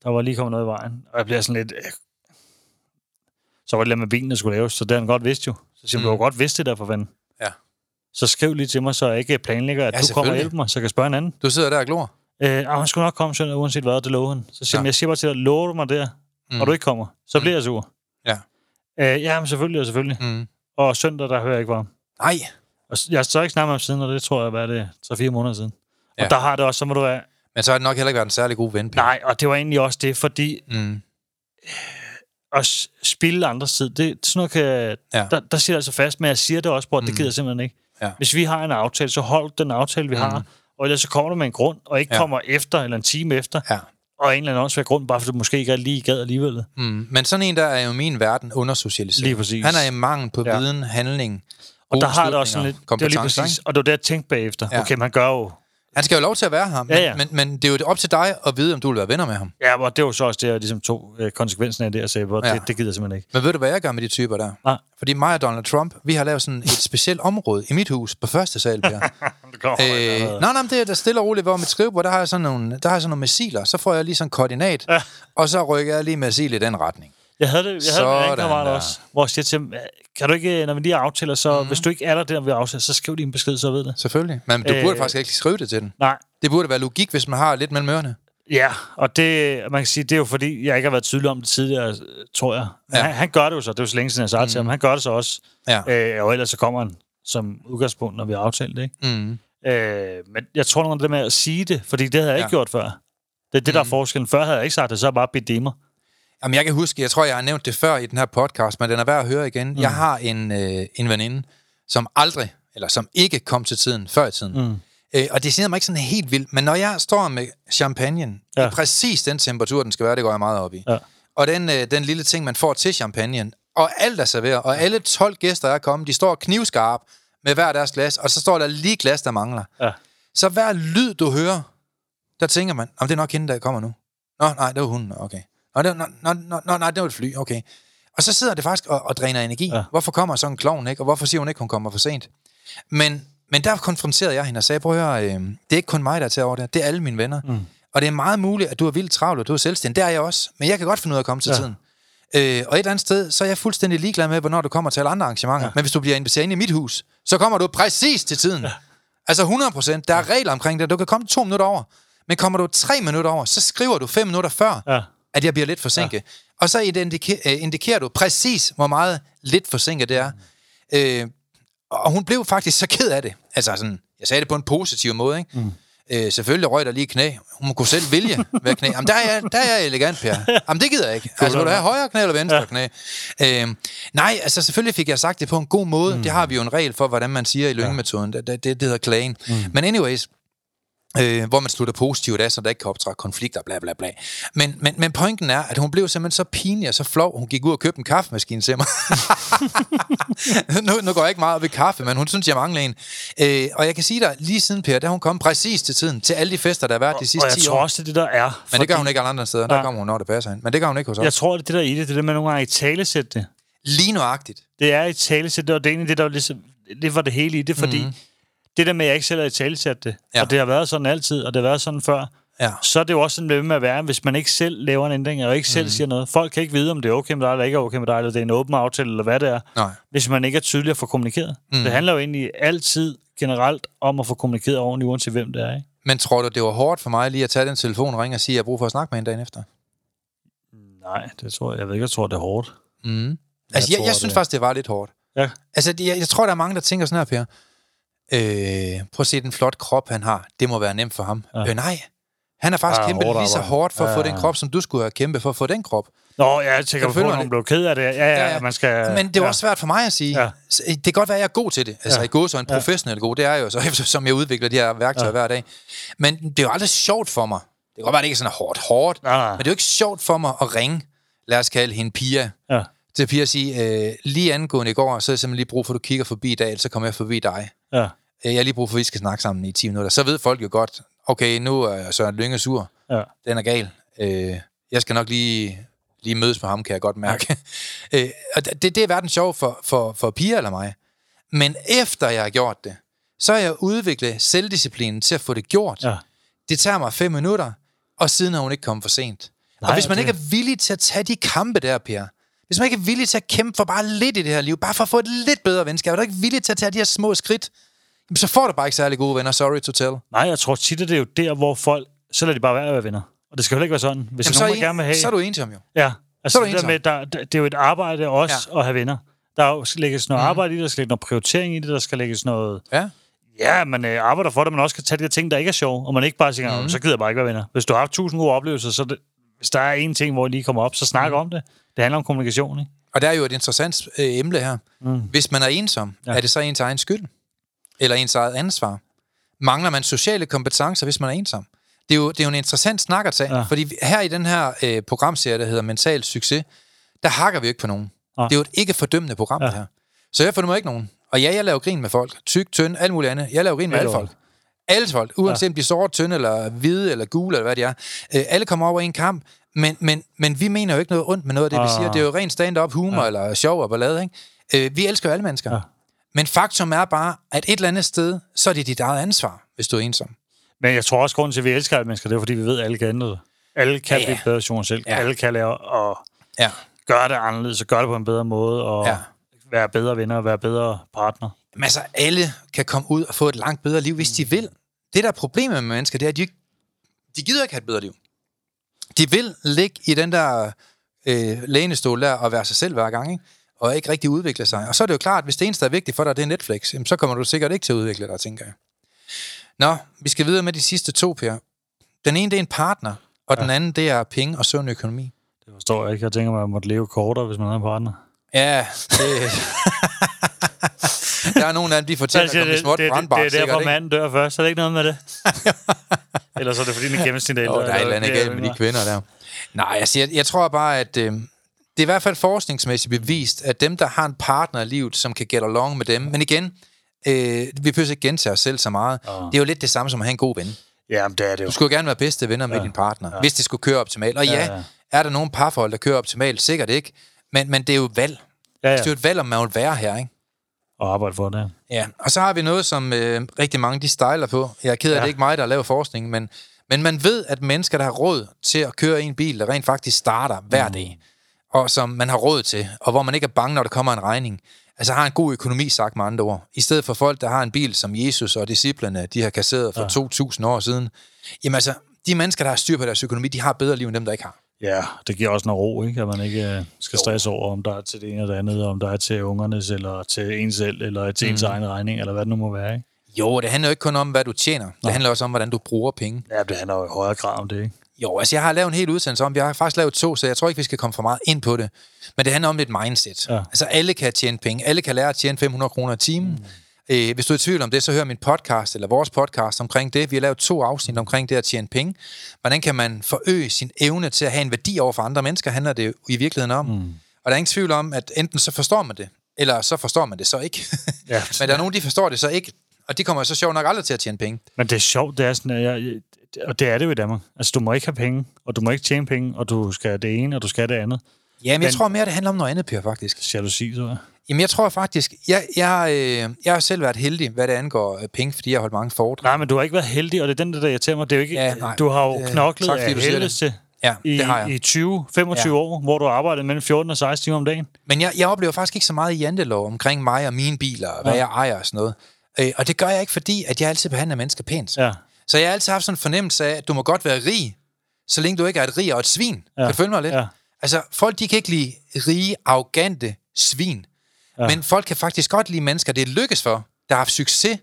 Der var lige kommet noget i vejen. Og jeg bliver sådan lidt... Øh, så var det lidt med bilen, der skulle laves, så det han godt vidst jo. Så siger han, Mm. du har godt vidst det der for fanden. Så skriv lige til mig, så jeg ikke planlægger, at Ja, du kommer og hjælper mig, så jeg kan spørge en anden. Du sidder der og glor. Øh, han skulle nok komme søndag, uanset hvad, det lover han. Så siger Ja. jeg siger bare til dig, lover du mig der, Mm. og du ikke kommer, så Mm. bliver jeg sur. Ja. Øh, ja, men selvfølgelig, og selvfølgelig. Mm. Og søndag, der hører jeg ikke fra. Nej. Og jeg har så ikke snakket med ham siden, og det tror jeg, hvad er det, 3-4 måneder siden. Ja. Og der har det også, så må du være... Men så har det nok heller ikke været en særlig god ven, Per. Nej, og det var egentlig også det, fordi Mm. at spille andres tid, det, sådan noget kan, ja. der, der siger jeg altså fast, men jeg siger det også, bror, mm. det gider jeg simpelthen ikke. Ja. Hvis vi har en aftale, så hold den aftale, vi mm. har. Og ellers så kommer du med en grund, og ikke Ja. kommer efter, eller en time efter, Ja. og en eller anden åndssvær grund, bare fordi du måske ikke er lige gad alligevel. Mm. Men sådan en, der er jo min verden undersocialiseret. Lige præcis. Han er i mangel på Ja. viden, handling, Og der har det også sådan lidt... Det var lige præcis, ikke? og det var det, jeg tænkte bagefter. Ja. Okay, man gør jo... Han skal jo lov til at være her, men, Ja, ja. Men, men det er jo op til dig at vide, om du vil være venner med ham. Ja, og det var så også det, jeg ligesom tog øh, konsekvensen af det, og sagde, hvor Ja. det, det gider jeg simpelthen ikke. Men ved du, hvad jeg gør med de typer der? Nej. Fordi mig og Donald Trump, vi har lavet sådan et specielt område i mit hus på første sal, Per. Øh, nej, nej, det er da stille og roligt, hvor mit skrivebord, der har jeg sådan nogle, der har jeg sådan nogle missiler. Så får jeg lige sådan en koordinat, Ja. og så rykker jeg lige missil i den retning. Jeg havde det, jeg havde det med en Sådan kammerat også, hvor jeg siger til ham, kan du ikke, når vi lige aftaler, så mm. hvis du ikke er der, der vi aftaler, så skriv lige en besked, så ved det. Selvfølgelig. Men du Øh. burde faktisk ikke skrive det til den. Nej, Det burde være logik, hvis man har lidt mellem ørerne. ja, og det, man kan sige, det er jo fordi, jeg ikke har været tydelig om det tidligere, tror jeg. Ja. han, han, gør det jo så, det er jo så længe siden, jeg sagde mm. til ham, han gør det så også. Ja. Øh, og ellers så kommer han som udgangspunkt, når vi har aftalt det, ikke? Mm. Øh, men jeg tror nogle af det med at sige det, fordi det havde jeg Ja. ikke gjort før. Det er det, der er Mm. forskellen. Før havde jeg ikke sagt det, så bare bedt det mig. Jamen, jeg kan huske, jeg tror, jeg har nævnt det før i den her podcast, men den er værd at høre igen. Mm. Jeg har en, øh, en veninde, som aldrig, eller som ikke kom til tiden, før i tiden. Mm. Øh, og det siger mig ikke sådan helt vildt, men når jeg står med champagne, ja. I præcis den temperatur, den skal være, det går jeg meget op i. Ja. Og den, øh, den lille ting, man får til champagne, og alt er serveret, og alle 12 gæster er kommet, de står knivskarpe med hver deres glas, og så står der lige glas, der mangler. Ja. Så hver lyd, du hører, der tænker man, om det er nok hende, der kommer nu. Nå, nej, det var hun, okay. Nå, det nå, nå, nå, nej, det var et fly, okay. Og så sidder det faktisk og, og dræner energi. Ja. Hvorfor kommer sådan en klovn, ikke? Og hvorfor siger hun ikke, hun kommer for sent? Men, men der konfronterede jeg hende og sagde, prøv at høre, øh, det er ikke kun mig, der er til over det, det er alle mine venner. Mm. Og det er meget muligt, at du er vildt travlt, og du er selvstændig. Det er jeg også. Men jeg kan godt finde ud af at komme til ja. Ja. tiden. Øh, og et eller andet sted, så er jeg fuldstændig ligeglad med, hvornår du kommer til alle andre arrangementer. Ja. Men hvis du bliver inviteret ind i mit hus, så kommer du præcis til tiden. Ja. Altså 100 procent. Der er regler omkring det. Du kan komme to minutter over. Men kommer du tre minutter over, så skriver du fem minutter før, Ja. At jeg bliver lidt forsinket. Ja. Og så indike- øh, indikerer du præcis, hvor meget lidt forsinket det er. Mm. Øh, og hun blev faktisk så ked af det. Altså sådan, jeg sagde det på en positiv måde, ikke? Mm. Øh, selvfølgelig røg der lige knæ. Hun kunne selv vælge, hvad knæ. Jamen, der er jeg, der er jeg elegant, Per. Jamen, det gider jeg ikke. Altså, vil du have højre knæ eller venstre ja. knæ? Øh, nej, altså, selvfølgelig fik jeg sagt det på en god måde. Mm. Det har vi jo en regel for, hvordan man siger i lyngmetoden. Det, det, det hedder klagen. Mm. Men anyways, øh, hvor man slutter positivt af, så der ikke kan optræde konflikter, bla bla bla. Men, men, men pointen er, at hun blev simpelthen så pinlig og så flov, hun gik ud og købte en kaffemaskine til mig. nu, nu går jeg ikke meget op i kaffe, men hun synes, jeg mangler en. Øh, og jeg kan sige dig, lige siden Per, der hun kom præcis til tiden, til alle de fester, der har været de sidste og jeg 10 tror år. også, det det, der er. Men det gør hun ikke alle andre steder. Der kommer hun, når det passer hende. Men det gør hun ikke hos os. Jeg tror, det det, der er i det. Det er det med nogle gange i talesæt det. Lige nøjagtigt. Det er i talesæt det, og det er egentlig det, der ligesom, det var det hele i det, fordi mm. Det der med, at jeg ikke selv er i talesæt det, Ja. og det har været sådan altid, og det har været sådan før, Ja. så er det jo også sådan ved med at være, hvis man ikke selv laver en ændring, og ikke selv Mhm. siger noget. Folk kan ikke vide, om det er okay med dig, eller ikke er okay med dig, eller det er en åben aftale, eller hvad det er, Nej. hvis man ikke er tydelig at få kommunikeret. Mm. Det handler jo egentlig altid generelt om at få kommunikeret ordentligt, uanset hvem det er. Ikke? Men tror du, det var hårdt for mig lige at tage den telefon og ringe og sige, at jeg har brug for at snakke med hende dagen efter? Nej, det tror jeg. Jeg ved ikke, jeg tror, det er hårdt. Mm. Altså, jeg, tror, jeg synes det- faktisk, det var lidt hårdt. Ja. Altså, jeg, jeg tror, der er mange, der tænker sådan her, Per. Øh, prøv at se den flot krop, han har. Det må være nemt for ham. Ja. Ja. Øh, nej. Han har faktisk Ja, kæmpet hårdt lige så hårdt for at få Ja. den krop, som du skulle have kæmpet for at få den krop. Nå, jeg tænker på, at lidt? blev ked af det. Ja, ja, ja, man skal... Men det er ja. også svært for mig at sige. Ja. Så, Det kan godt være, at jeg er god til det. Altså Ja. i går så en Ja. professionel god, det er jeg jo så, eftersom jeg udvikler de her værktøjer ja. hver dag. Men det er jo aldrig sjovt for mig. Det kan godt være, at det ikke er sådan hårdt, hårdt. Nej, nej. Men det er jo ikke sjovt for mig at ringe, lad os kalde hende Pia, Ja. til Pia at sige, øh, lige angående i går, så er jeg simpelthen lige brug for, at du kigger forbi i dag, ellers så kommer jeg forbi dig. Ja. Øh, Jeg har lige brug for, at vi skal snakke sammen i 10 minutter. Så ved folk jo godt, okay, nu er Søren Lynge sur. Ja. Den er gal. Øh, jeg skal nok lige, lige mødes med ham, kan jeg godt mærke. øh, og det, det er hverken sjovt for, for, for Pia eller mig. Men efter jeg har gjort det, så har jeg udviklet selvdisciplinen til at få det gjort. Ja. Det tager mig fem minutter, og siden har hun ikke kommet for sent. Nej, og hvis man det- ikke er villig til at tage de kampe der, Per, hvis man ikke er villig til at kæmpe for bare lidt i det her liv, bare for at få et lidt bedre venskab, og du er ikke villig til at tage de her små skridt, så får du bare ikke særlig gode venner, sorry to tell. Nej, jeg tror tit, at det er jo der, hvor folk... Så lader de bare være at være venner. Og det skal jo ikke være sådan. Hvis Jamen, Jamen, så, nogen, der gerne vil have... en, så er du ensom jo. Ja, altså Så er du det, der med, der, der, det er jo et arbejde også Ja. at have venner. Der er skal lægges noget mm. arbejde i det, der skal lægges noget prioritering i det, der skal lægges noget... Ja. Ja, man øh, arbejder for det, man også kan tage de der ting, der ikke er sjove, og man ikke bare siger, mm. så gider jeg bare ikke være venner. Hvis du har haft tusind gode oplevelser, så det, hvis der er en ting, hvor I lige kommer op, så snak mm. om det. Det handler om kommunikation, ikke? Og der er jo et interessant øh, emne her. Mm. Hvis man er ensom. Ja. er det så ens egen skyld? Eller ens eget ansvar? Mangler man sociale kompetencer, hvis man er ensom? Det er jo, det er jo en interessant snak at tage, ja. Ja. fordi vi- her i den her øh, programserie, der hedder Mental Succes, der hakker vi jo ikke på nogen. Nej. Det er jo et ikke fordømmende program, ja. Ja. det her. Så jeg fordømmer ikke nogen. Og ja, jeg laver grin med folk. Tyk, tynd, alt muligt andet. Jeg laver grin med Alle folk. Alle folk. Uanset om de er sorte, tynde, eller hvide, eller gule, eller hvad de er. Øh, alle kommer over i en kamp. Men, men, men vi mener jo ikke noget ondt med noget af det, vi Ah. siger. Det er jo rent stand-up humor, ja. eller sjov og ballade, ikke? Øh, vi elsker jo alle mennesker. Ja. Men faktum er bare, at et eller andet sted, så er det dit eget ansvar, hvis du er ensom. Men jeg tror også, grunden til, at vi elsker alle mennesker, det er, fordi vi ved, at alle kan ændre det. Alle kan Ja, ja, blive bedre version selv. Ja. Alle kan lære at Ja. gøre det anderledes, og gøre det på en bedre måde, og ja. være bedre venner, og være bedre partner. Men altså, alle kan komme ud og få et langt bedre liv, hvis de vil. Det, der er problemet med mennesker, det er, at de, ikke, de gider ikke have et bedre liv. De vil ligge i den der øh, lænestol der og være sig selv hver gang, ikke? Og ikke rigtig udvikle sig. Og så er det jo klart, at hvis det eneste, der er vigtigt for dig, det er Netflix, jamen, så kommer du sikkert ikke til at udvikle dig, tænker jeg. Nå, vi skal videre med de sidste to, Per. Den ene, det er en partner, og ja. den anden, det er penge og sund økonomi. Det forstår jeg ikke. Jeg tænker, at man måtte leve kortere, hvis man havde en partner. Ja, det... der er nogle af dem, de fortæller, at det, i det, det, det, brandbar, det er sikkert, derfor, ikke? manden dør først. Så er det ikke noget med det. Eller så er det, fordi den gennemsnit er ældre. Oh, der er et eller andet galt med de kvinder der. Nej, altså, jeg, jeg tror bare, at øh, det er i hvert fald forskningsmæssigt bevist, at dem, der har en partner i livet, som kan get along med dem, men igen, øh, vi behøver ikke gentage os selv så meget. Ah. Det er jo lidt det samme som at have en god ven. Jamen, det er det jo. Du skulle jo gerne være bedste venner med Ja. din partner, hvis det skulle køre optimalt. Og ja, Ja, ja. er der nogle parforhold, der kører optimalt? Sikkert ikke. Men, men det er jo et valg. Ja, Det er jo ja. et valg, om man vil være her, ikke? Og arbejde for det. Ja, og så har vi noget, som øh, rigtig mange de stejler på. Jeg er ked af, ja. Ja. det er ikke mig, der laver forskning, men, men man ved, at mennesker, der har råd til at køre i en bil, der rent faktisk starter hver dag, og som man har råd til, og hvor man ikke er bange, når der kommer en regning, altså har en god økonomi, sagt med andre ord. I stedet for folk, der har en bil, som Jesus og disciplene, de har kasseret for ja. 2.000 år siden. Jamen altså, de mennesker, der har styr på deres økonomi, de har bedre liv end dem, der ikke har. Ja, det giver også noget ro, ikke? At man ikke øh, skal stresse over, om der er til det ene eller det andet, om der er til ungernes, eller til en selv, eller til ens egen regning, eller hvad det nu må være, ikke? Jo, det handler jo ikke kun om, hvad du tjener. Det handler også om, hvordan du bruger penge. Ja, det handler jo i højere grad om det, ikke? Jo, altså jeg har lavet en hel udsendelse om, jeg har faktisk lavet to, så jeg tror ikke, vi skal komme for meget ind på det. Men det handler om et mindset. Ja. Altså alle kan tjene penge, alle kan lære at tjene 500 kroner i timen. Mm. Øh, hvis du er i tvivl om det, så hør min podcast, eller vores podcast omkring det. Vi har lavet to afsnit omkring det at tjene penge. Hvordan kan man forøge sin evne til at have en værdi over for andre mennesker, handler det i virkeligheden om. Mm. Og der er ingen tvivl om, at enten så forstår man det, eller så forstår man det så ikke. Ja. Men der er nogen, de forstår det så ikke, og de kommer så sjovt nok aldrig til at tjene penge. Men det er sjovt, det er sådan, at jeg- og det er det jo i Danmark. Altså, du må ikke have penge, og du må ikke tjene penge, og du skal det ene, og du skal det andet. Ja, men jeg tror mere, det handler om noget andet, Per, faktisk. Jalousi, tror jeg. Jamen, jeg tror faktisk, jeg, jeg, øh, jeg har selv været heldig, hvad det angår øh, penge, fordi jeg har holdt mange foredrag. Nej, men du har ikke været heldig, og det er den, der irriterer mig. Det er jo ikke, Ja, nej. du har jo Øh, knoklet tak, af helvedes til Ja, i, det har jeg. i 20-25 Ja. år, hvor du har arbejdet mellem 14 og 16 timer om dagen. Men jeg, jeg oplever faktisk ikke så meget i jantelov omkring mig og mine biler, og hvad Ja. jeg ejer og sådan noget. Øh, og det gør jeg ikke, fordi at jeg altid behandler mennesker pænt. Ja. Så jeg har altid haft sådan en fornemmelse af, at du må godt være rig, så længe du ikke er et rig og et svin. Ja. Kan du følge mig lidt? Ja. Altså, folk de kan ikke lide rige, arrogante svin. Ja. Men folk kan faktisk godt lide mennesker, det lykkes for, der har haft succes,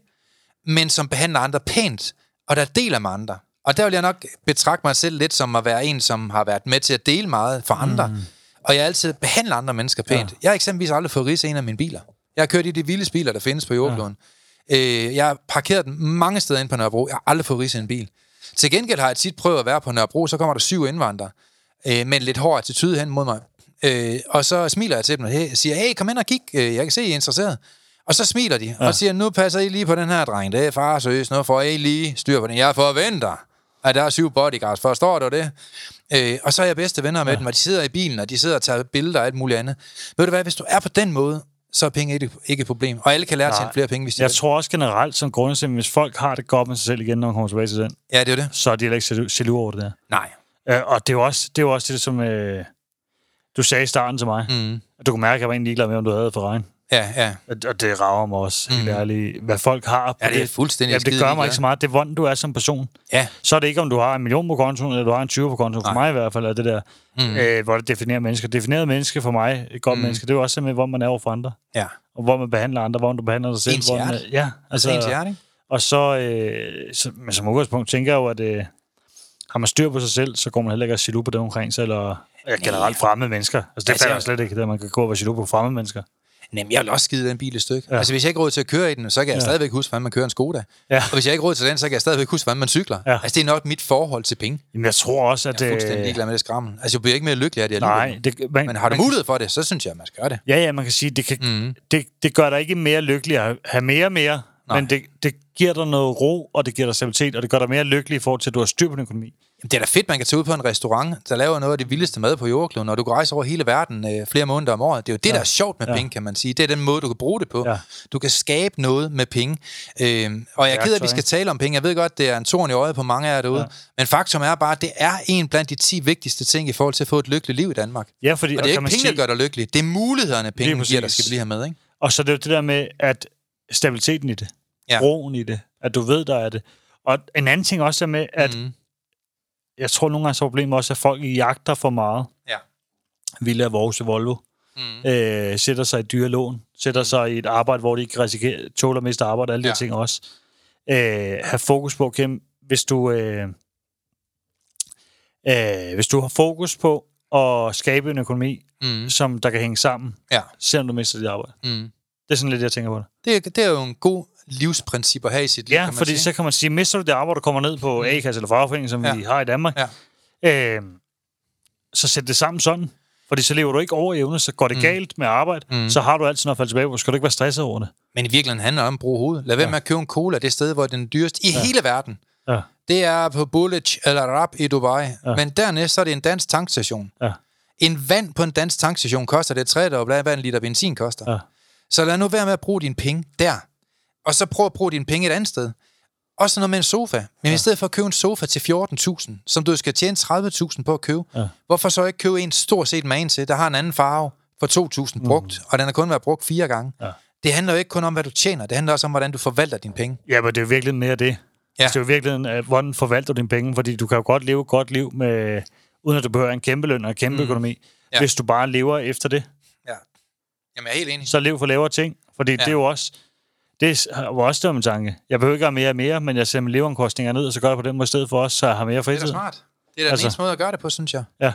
men som behandler andre pænt, og der deler med andre. Og der vil jeg nok betragte mig selv lidt som at være en, som har været med til at dele meget for andre. Mm. Og jeg altid behandler andre mennesker pænt. Ja. Jeg har eksempelvis aldrig fået ridse en af mine biler. Jeg har kørt i de vildeste biler, der findes på jordkloden. Ja. Øh, jeg har parkeret den mange steder ind på Nørrebro. Jeg har aldrig fået ridse en bil. Til gengæld har jeg tit prøvet at være på Nørrebro, så kommer der syv indvandrere øh, med en lidt hård attitude hen mod mig. Øh, og så smiler jeg til dem og hey, siger, hey, kom ind og kig, øh, jeg kan se, I er interesseret. Og så smiler de, ja. og siger, nu passer I lige på den her dreng, det er far seriøst, nu får I lige styr på den. Jeg forventer, at der er syv bodyguards, forstår du det? Øh, og så er jeg bedste venner med ja. dem, og de sidder i bilen, og de sidder og tager billeder og alt muligt andet. Ved du hvad, hvis du er på den måde, så er penge ikke, ikke et problem. Og alle kan lære at tjene Nej. flere penge, hvis de Jeg vil. tror også generelt som grundlæggende, hvis folk har det godt med sig selv igen, når man kommer tilbage til den, Ja, det er det. så er de heller ikke jaloux over det der. Nej. Øh, og det er jo også det, er jo også det som øh, du sagde i starten til mig. Mm. Du kunne mærke, at jeg var egentlig ligeglad med, om du havde for regn. Ja, ja. Og- det rager mig også, helt ærligt. Hvad folk har. på Ja, det er fuldstændig Jamen, det gør mig ikke så meget. Det er, hvordan du er som person. Ja, Så er det ikke, om du har en million på kontoen, eller du har en 20 på kontoen. For Nej. mig i hvert fald er det der, mm. øh, hvor det definerer mennesker. Defineret menneske for mig, et godt mm. menneske, det er jo også simpelthen, hvor man er over for andre. ja. Og hvor man behandler andre, hvor du behandler dig selv. Ens hvor man, ja, Altså, ens hjerte, ikke? Og så, øh, så, men som udgangspunkt tænker jeg jo, at øh, har man styr på sig selv, så går man heller ikke at jaloux på dem omkring sig, eller ja, generelt fremmede mennesker. Altså det Altså, falder slet ikke, at man kan gå og være jaloux på fremmede mennesker. Jamen, jeg vil også skide den bil et stykke. Ja. Altså, hvis jeg ikke råd til at køre i den, så kan jeg ja. Stadigvæk huske, hvordan man kører en Skoda. Ja. Og hvis jeg ikke råd til den, så kan jeg stadigvæk huske, hvordan man cykler. Ja. Altså, det er nok mit forhold til penge. Jamen, jeg tror også, at... Jeg er fuldstændig øh, ligeglad med det skrammel. Altså, jeg bliver ikke mere lykkelig af det. Nej, det, man, Men har du mulighed for det, så synes jeg, at man skal gøre det. Ja, ja, man kan sige, det, kan, mm. det, det gør dig ikke mere lykkelig at have mere og mere, Nej. men det, det giver dig noget ro, og det giver dig stabilitet, og det gør dig mere lykkelig i forhold til, at du har styr på din økonomi. Jamen, det er da fedt, man kan tage ud på en restaurant, der laver noget af det vildeste mad på jordkloden, når du kan rejse over hele verden øh, flere måneder om året. Det er jo det, ja. der er sjovt med ja. Penge, kan man sige. Det er den måde, du kan bruge det på. Ja. Du kan skabe noget med penge. Øhm, og jeg er ked af, at vi skal tale om penge. Jeg ved godt, det er en torn i øjet på mange af jer derude. Ja. Men faktum er bare, at det er en blandt de 10 vigtigste ting i forhold til at få et lykkeligt liv i Danmark. Ja, fordi, Og det er ikke kan man penge, der gør dig lykkelig. Det er mulighederne, penge giver dig, skal vi lige have med. Ikke? Og så er det jo det der med, at stabiliteten i det, Ja. roen i det, at du ved, der er det. Og en anden ting også er med, at mm. jeg tror nogle gange så problemet også, at folk jagter for meget. Ja. Villa, Vorse, Volvo. Mm. Øh, sætter sig i dyre lån, sætter sig i et arbejde, hvor de ikke risikerer, tåler mest arbejde, alle de Ja. her ting også. Øh, have fokus på, Kim, hvis du, øh, øh, hvis du har fokus på at skabe en økonomi, Mm. som der kan hænge sammen, Ja. selvom du mister dit arbejde. Mm. Det er sådan lidt, jeg tænker på det. Det, er- det er jo en god livsprincip at have i sit liv, Ja, kan man fordi sige. så kan man sige, mister du det arbejde, du kommer ned på A-kasse eller fagforening, som Ja. vi har i Danmark, Ja. øh, så sæt det sammen sådan. Fordi så lever du ikke over evne, så går det mm. galt med arbejde, Mm. mm. så har du altid noget at falde tilbage på. Skal du ikke være stresset over det? Men i virkeligheden handler det om at bruge hovedet. Lad være Ja. med at købe en cola det sted, hvor den er dyrest i ja. hele verden. Ja. Det er på Bullish eller Rap i Dubai. Ja. Men dernæst så er det en dansk tankstation. Ja. En vand på en dansk tankstation koster det tredje, hvad en liter benzin koster. Ja. Så lad nu være med at bruge dine penge der. Og så prøv at bruge dine penge et andet sted. Også noget med en sofa. Men ja. i stedet for at købe en sofa til 14.000, som du skal tjene 30.000 på at købe, Ja. hvorfor så ikke købe en stort set man til, der har en anden farve for 2.000 brugt, og den har kun været brugt fire gange. Ja. Det handler jo ikke kun om, hvad du tjener. Det handler også om, hvordan du forvalter dine penge. Ja, men det er jo virkelig mere det. Ja. Ja. Det er jo virkelig, at, hvordan forvalter du dine penge, fordi du kan jo godt leve et godt liv, med, uden at du behøver en kæmpe løn og en kæmpe mm. økonomi, ja. hvis du bare lever efter det. Ja. Jamen, jeg er helt enig. Så lev for lavere ting, fordi ja. det er jo også... Det var også det min tanke. Jeg behøver ikke have mere og mere, men jeg sætter leveomkostninger ned, og så gør jeg på den måde i stedet for også, så jeg har mere Det er fritid. da smart. Det er da altså, den eneste måde at gøre det på, synes jeg. Ja.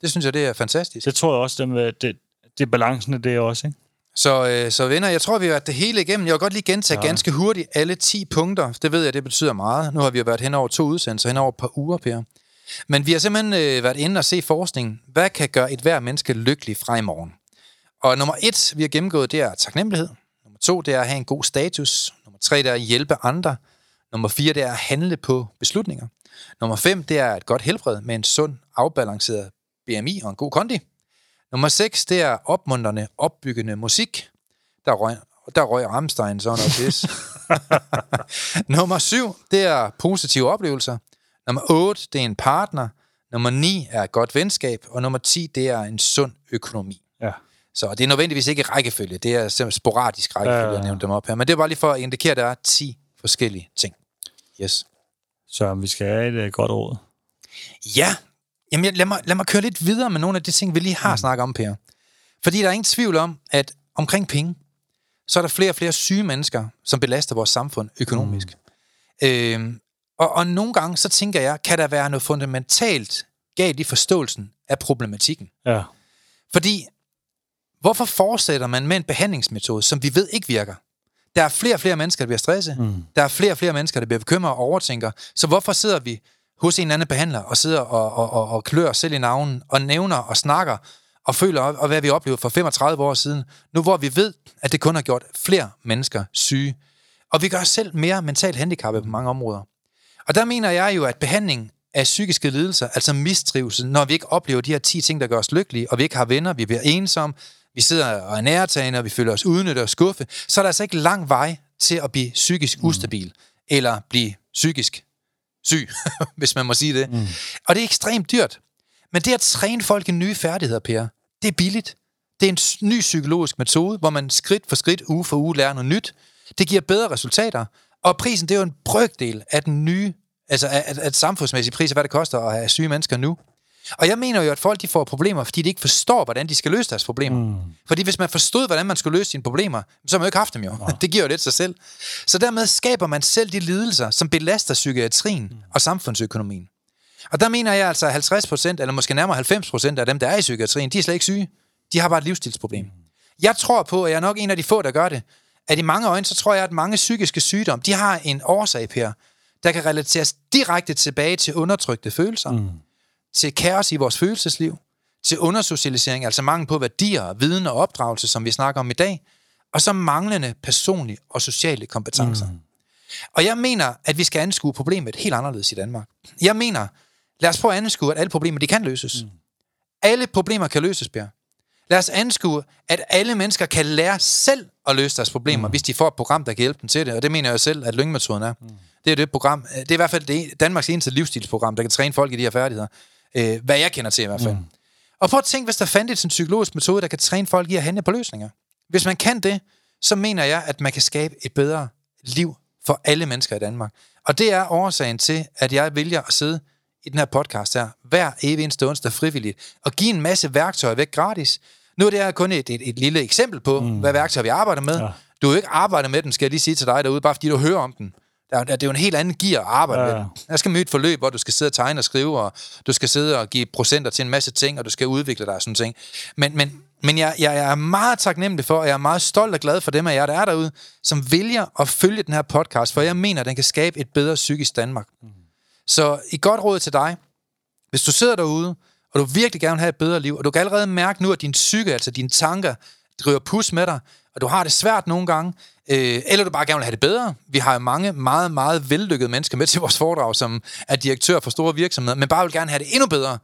Det synes jeg, det er fantastisk. Det tror jeg også, det, med, det, det er balancen i det også, ikke? Så, øh, så venner, jeg tror, vi har været det hele igennem. Jeg vil godt lige gentage. Ja. ganske hurtigt alle 10 punkter. Det ved jeg, det betyder meget. Nu har vi jo været hen over to udsendelser, hen over et par uger, Per. Men vi har simpelthen øh, været inde og se forskning. Hvad kan gøre et hver menneske lykkelig fra i morgen? Og nummer et, vi har gennemgået, det er taknemmelighed. Nummer to, det er at have en god status. Nummer tre, det er at hjælpe andre. Nummer fire, det er at handle på beslutninger. Nummer fem, det er et godt helbred med en sund, afbalanceret BMI og en god kondi. Nummer 6, det er opmuntrende, opbyggende musik. Der røg, der røg Rammstein sådan noget pis. Nummer 7, det er positive oplevelser. Nummer 8, det er en partner. Nummer 9 er et godt venskab. Og nummer 10, det er en sund økonomi. Så det er nødvendigvis ikke rækkefølge. Det er simpelthen sporadisk rækkefølge, Ja, jeg nævnte dem op her. Men det er bare lige for at indikere, at der er 10 forskellige ting. Yes. Så vi skal have et uh, godt råd. Ja, Jamen, jeg- lad, mig, lad mig køre lidt videre med nogle af de ting, vi lige har mm. snakket om, Per. Fordi der er ingen tvivl om, at omkring penge, så er der flere og flere syge mennesker, som belaster vores samfund økonomisk. Mm. Øhm, og, og nogle gange, så tænker jeg, kan der være noget fundamentalt galt i forståelsen af problematikken? Ja. Fordi, hvorfor fortsætter man med en behandlingsmetode, som vi ved ikke virker? Der er flere og flere mennesker, der bliver stresset. Mm. Der er flere og flere mennesker, der bliver bekymret og overtænker. Så hvorfor sidder vi hos en eller anden behandler og sidder og, og, og, og klør selv i navnen og nævner og snakker og føler, og hvad vi oplevede for 35 år siden, nu hvor vi ved, at det kun har gjort flere mennesker syge. Og vi gør os selv mere mentalt handicappet på mange områder. Og der mener jeg jo, at behandling af psykiske lidelser, altså mistrivsel, når vi ikke oplever de her 10 ting, der gør os lykkelige, og vi ikke har venner, vi bliver ensomme, vi sidder og er nærtagende, og vi føler os udnyttet og skuffe, så er der altså ikke lang vej til at blive psykisk ustabil, eller blive psykisk syg, hvis man må sige det. Mm. Og det er ekstremt dyrt. Men det at træne folk i nye færdigheder, Per, det er billigt. Det er en ny psykologisk metode, hvor man skridt for skridt, uge for uge lærer noget nyt. Det giver bedre resultater. Og prisen, det er jo en brøkdel af den nye, altså af, af, af samfundsmæssige pris, hvad det koster at have syge mennesker nu. Og jeg mener jo, at folk de får problemer, fordi de ikke forstår, hvordan de skal løse deres problemer. Mm. Fordi hvis man forstod, hvordan man skulle løse sine problemer, så har man jo ikke haft dem jo. Ja. Det giver jo lidt sig selv. Så dermed skaber man selv de lidelser, som belaster psykiatrien mm. og samfundsøkonomien. Og der mener jeg altså, at 50 procent, eller måske nærmere 90 procent af dem, der er i psykiatrien, de er slet ikke syge. De har bare et livsstilsproblem. Jeg tror på, og jeg er nok en af de få, der gør det, at i mange øjne, så tror jeg, at mange psykiske sygdomme, de har en årsag, Per, der kan relateres direkte tilbage til undertrykte følelser, mm. Til kaos i vores følelsesliv, til undersocialisering, altså mangel på værdier, viden og opdragelse, som vi snakker om i dag, og så manglende personlige og sociale kompetencer. Mm. Og jeg mener, at vi skal anskue problemet helt anderledes i Danmark. Jeg mener, lad os prøve at anskue, at alle problemer, de kan løses. Mm. Alle problemer kan løses, Bjerg. Lad os anskue, at alle mennesker kan lære selv at løse deres problemer, mm. hvis de får et program, der kan hjælpe dem til det. Og det mener jeg selv, at Lyngmetoden er. Mm. Det er det program. Det er i hvert fald det Danmarks eneste livsstilsprogram, der kan træne folk i de her færdigheder. Øh, hvad jeg kender til i hvert fald. Mm. Og prøv at tænke, hvis der fandtes en psykologisk metode, der kan træne folk i at handle på løsninger. Hvis man kan det, så mener jeg, at man kan skabe et bedre liv for alle mennesker i Danmark. Og det er årsagen til, at jeg vælger at sidde i den her podcast her, hver evig eneste onsdag frivilligt, og give en masse værktøjer væk gratis. Nu er det her kun et, et, et lille eksempel på, mm. hvad værktøjer vi arbejder med. Ja. Du har jo ikke arbejdet med den, skal jeg lige sige til dig derude, bare fordi du hører om den. Der, det er jo en helt anden gear at arbejde ja. med. Jeg skal møde et forløb, hvor du skal sidde og tegne og skrive, og du skal sidde og give procenter til en masse ting, og du skal udvikle dig og sådan ting. Men, men, men jeg, jeg er meget taknemmelig for, og jeg er meget stolt og glad for dem af jer, der er derude, som vælger at følge den her podcast, for jeg mener, at den kan skabe et bedre psykisk Danmark. Mm. Så i godt råd til dig, hvis du sidder derude, og du virkelig gerne vil have et bedre liv, og du kan allerede mærke nu, at din psyke, altså dine tanker, driver pus med dig, og du har det svært nogle gange, øh, eller du bare gerne vil have det bedre. Vi har jo mange meget, meget vellykkede mennesker med til vores foredrag, som er direktør for store virksomheder, men bare vil gerne have det endnu bedre.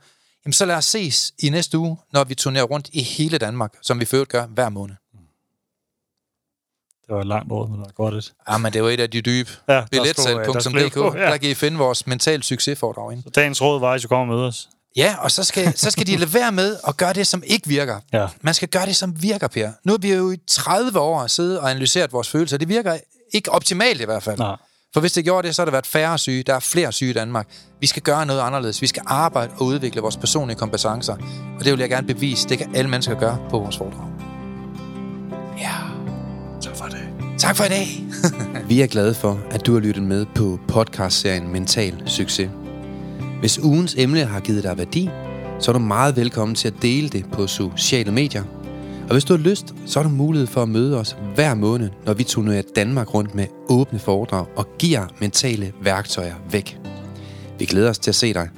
Jamen så lad os ses i næste uge, når vi turnerer rundt i hele Danmark, som vi før gør hver måned. Det var et langt ord, men det var godt et. Ja, men det var et af de dybe. Ja, Billetsal.dk. Der, ja. der kan I finde vores mental succesforedrag ind. Så dagens råd var, at I kommer med os. Ja, og så skal, så skal de lade være med at gøre det, som ikke virker. Ja. Man skal gøre det, som virker, Per. Nu har vi jo i 30 år siddet og analyseret vores følelser. Det virker ikke optimalt i hvert fald. Nej. For hvis det gjorde det, så har der været færre syge. Der er flere syge i Danmark. Vi skal gøre noget anderledes. Vi skal arbejde og udvikle vores personlige kompetencer. Og det vil jeg gerne bevise. Det kan alle mennesker gøre på vores foredrag. Ja. Tak for det. Tak for i dag. vi er glade for, at du har lyttet med på podcastserien Mental Succes. Hvis ugens emne har givet dig værdi, så er du meget velkommen til at dele det på sociale medier. Og hvis du har lyst, så har du mulighed for at møde os hver måned, når vi turnerer Danmark rundt med åbne foredrag og giver mentale værktøjer væk. Vi glæder os til at se dig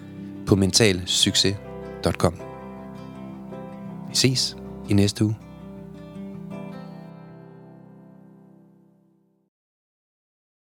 på mentalsucces.com. Vi ses i næste uge.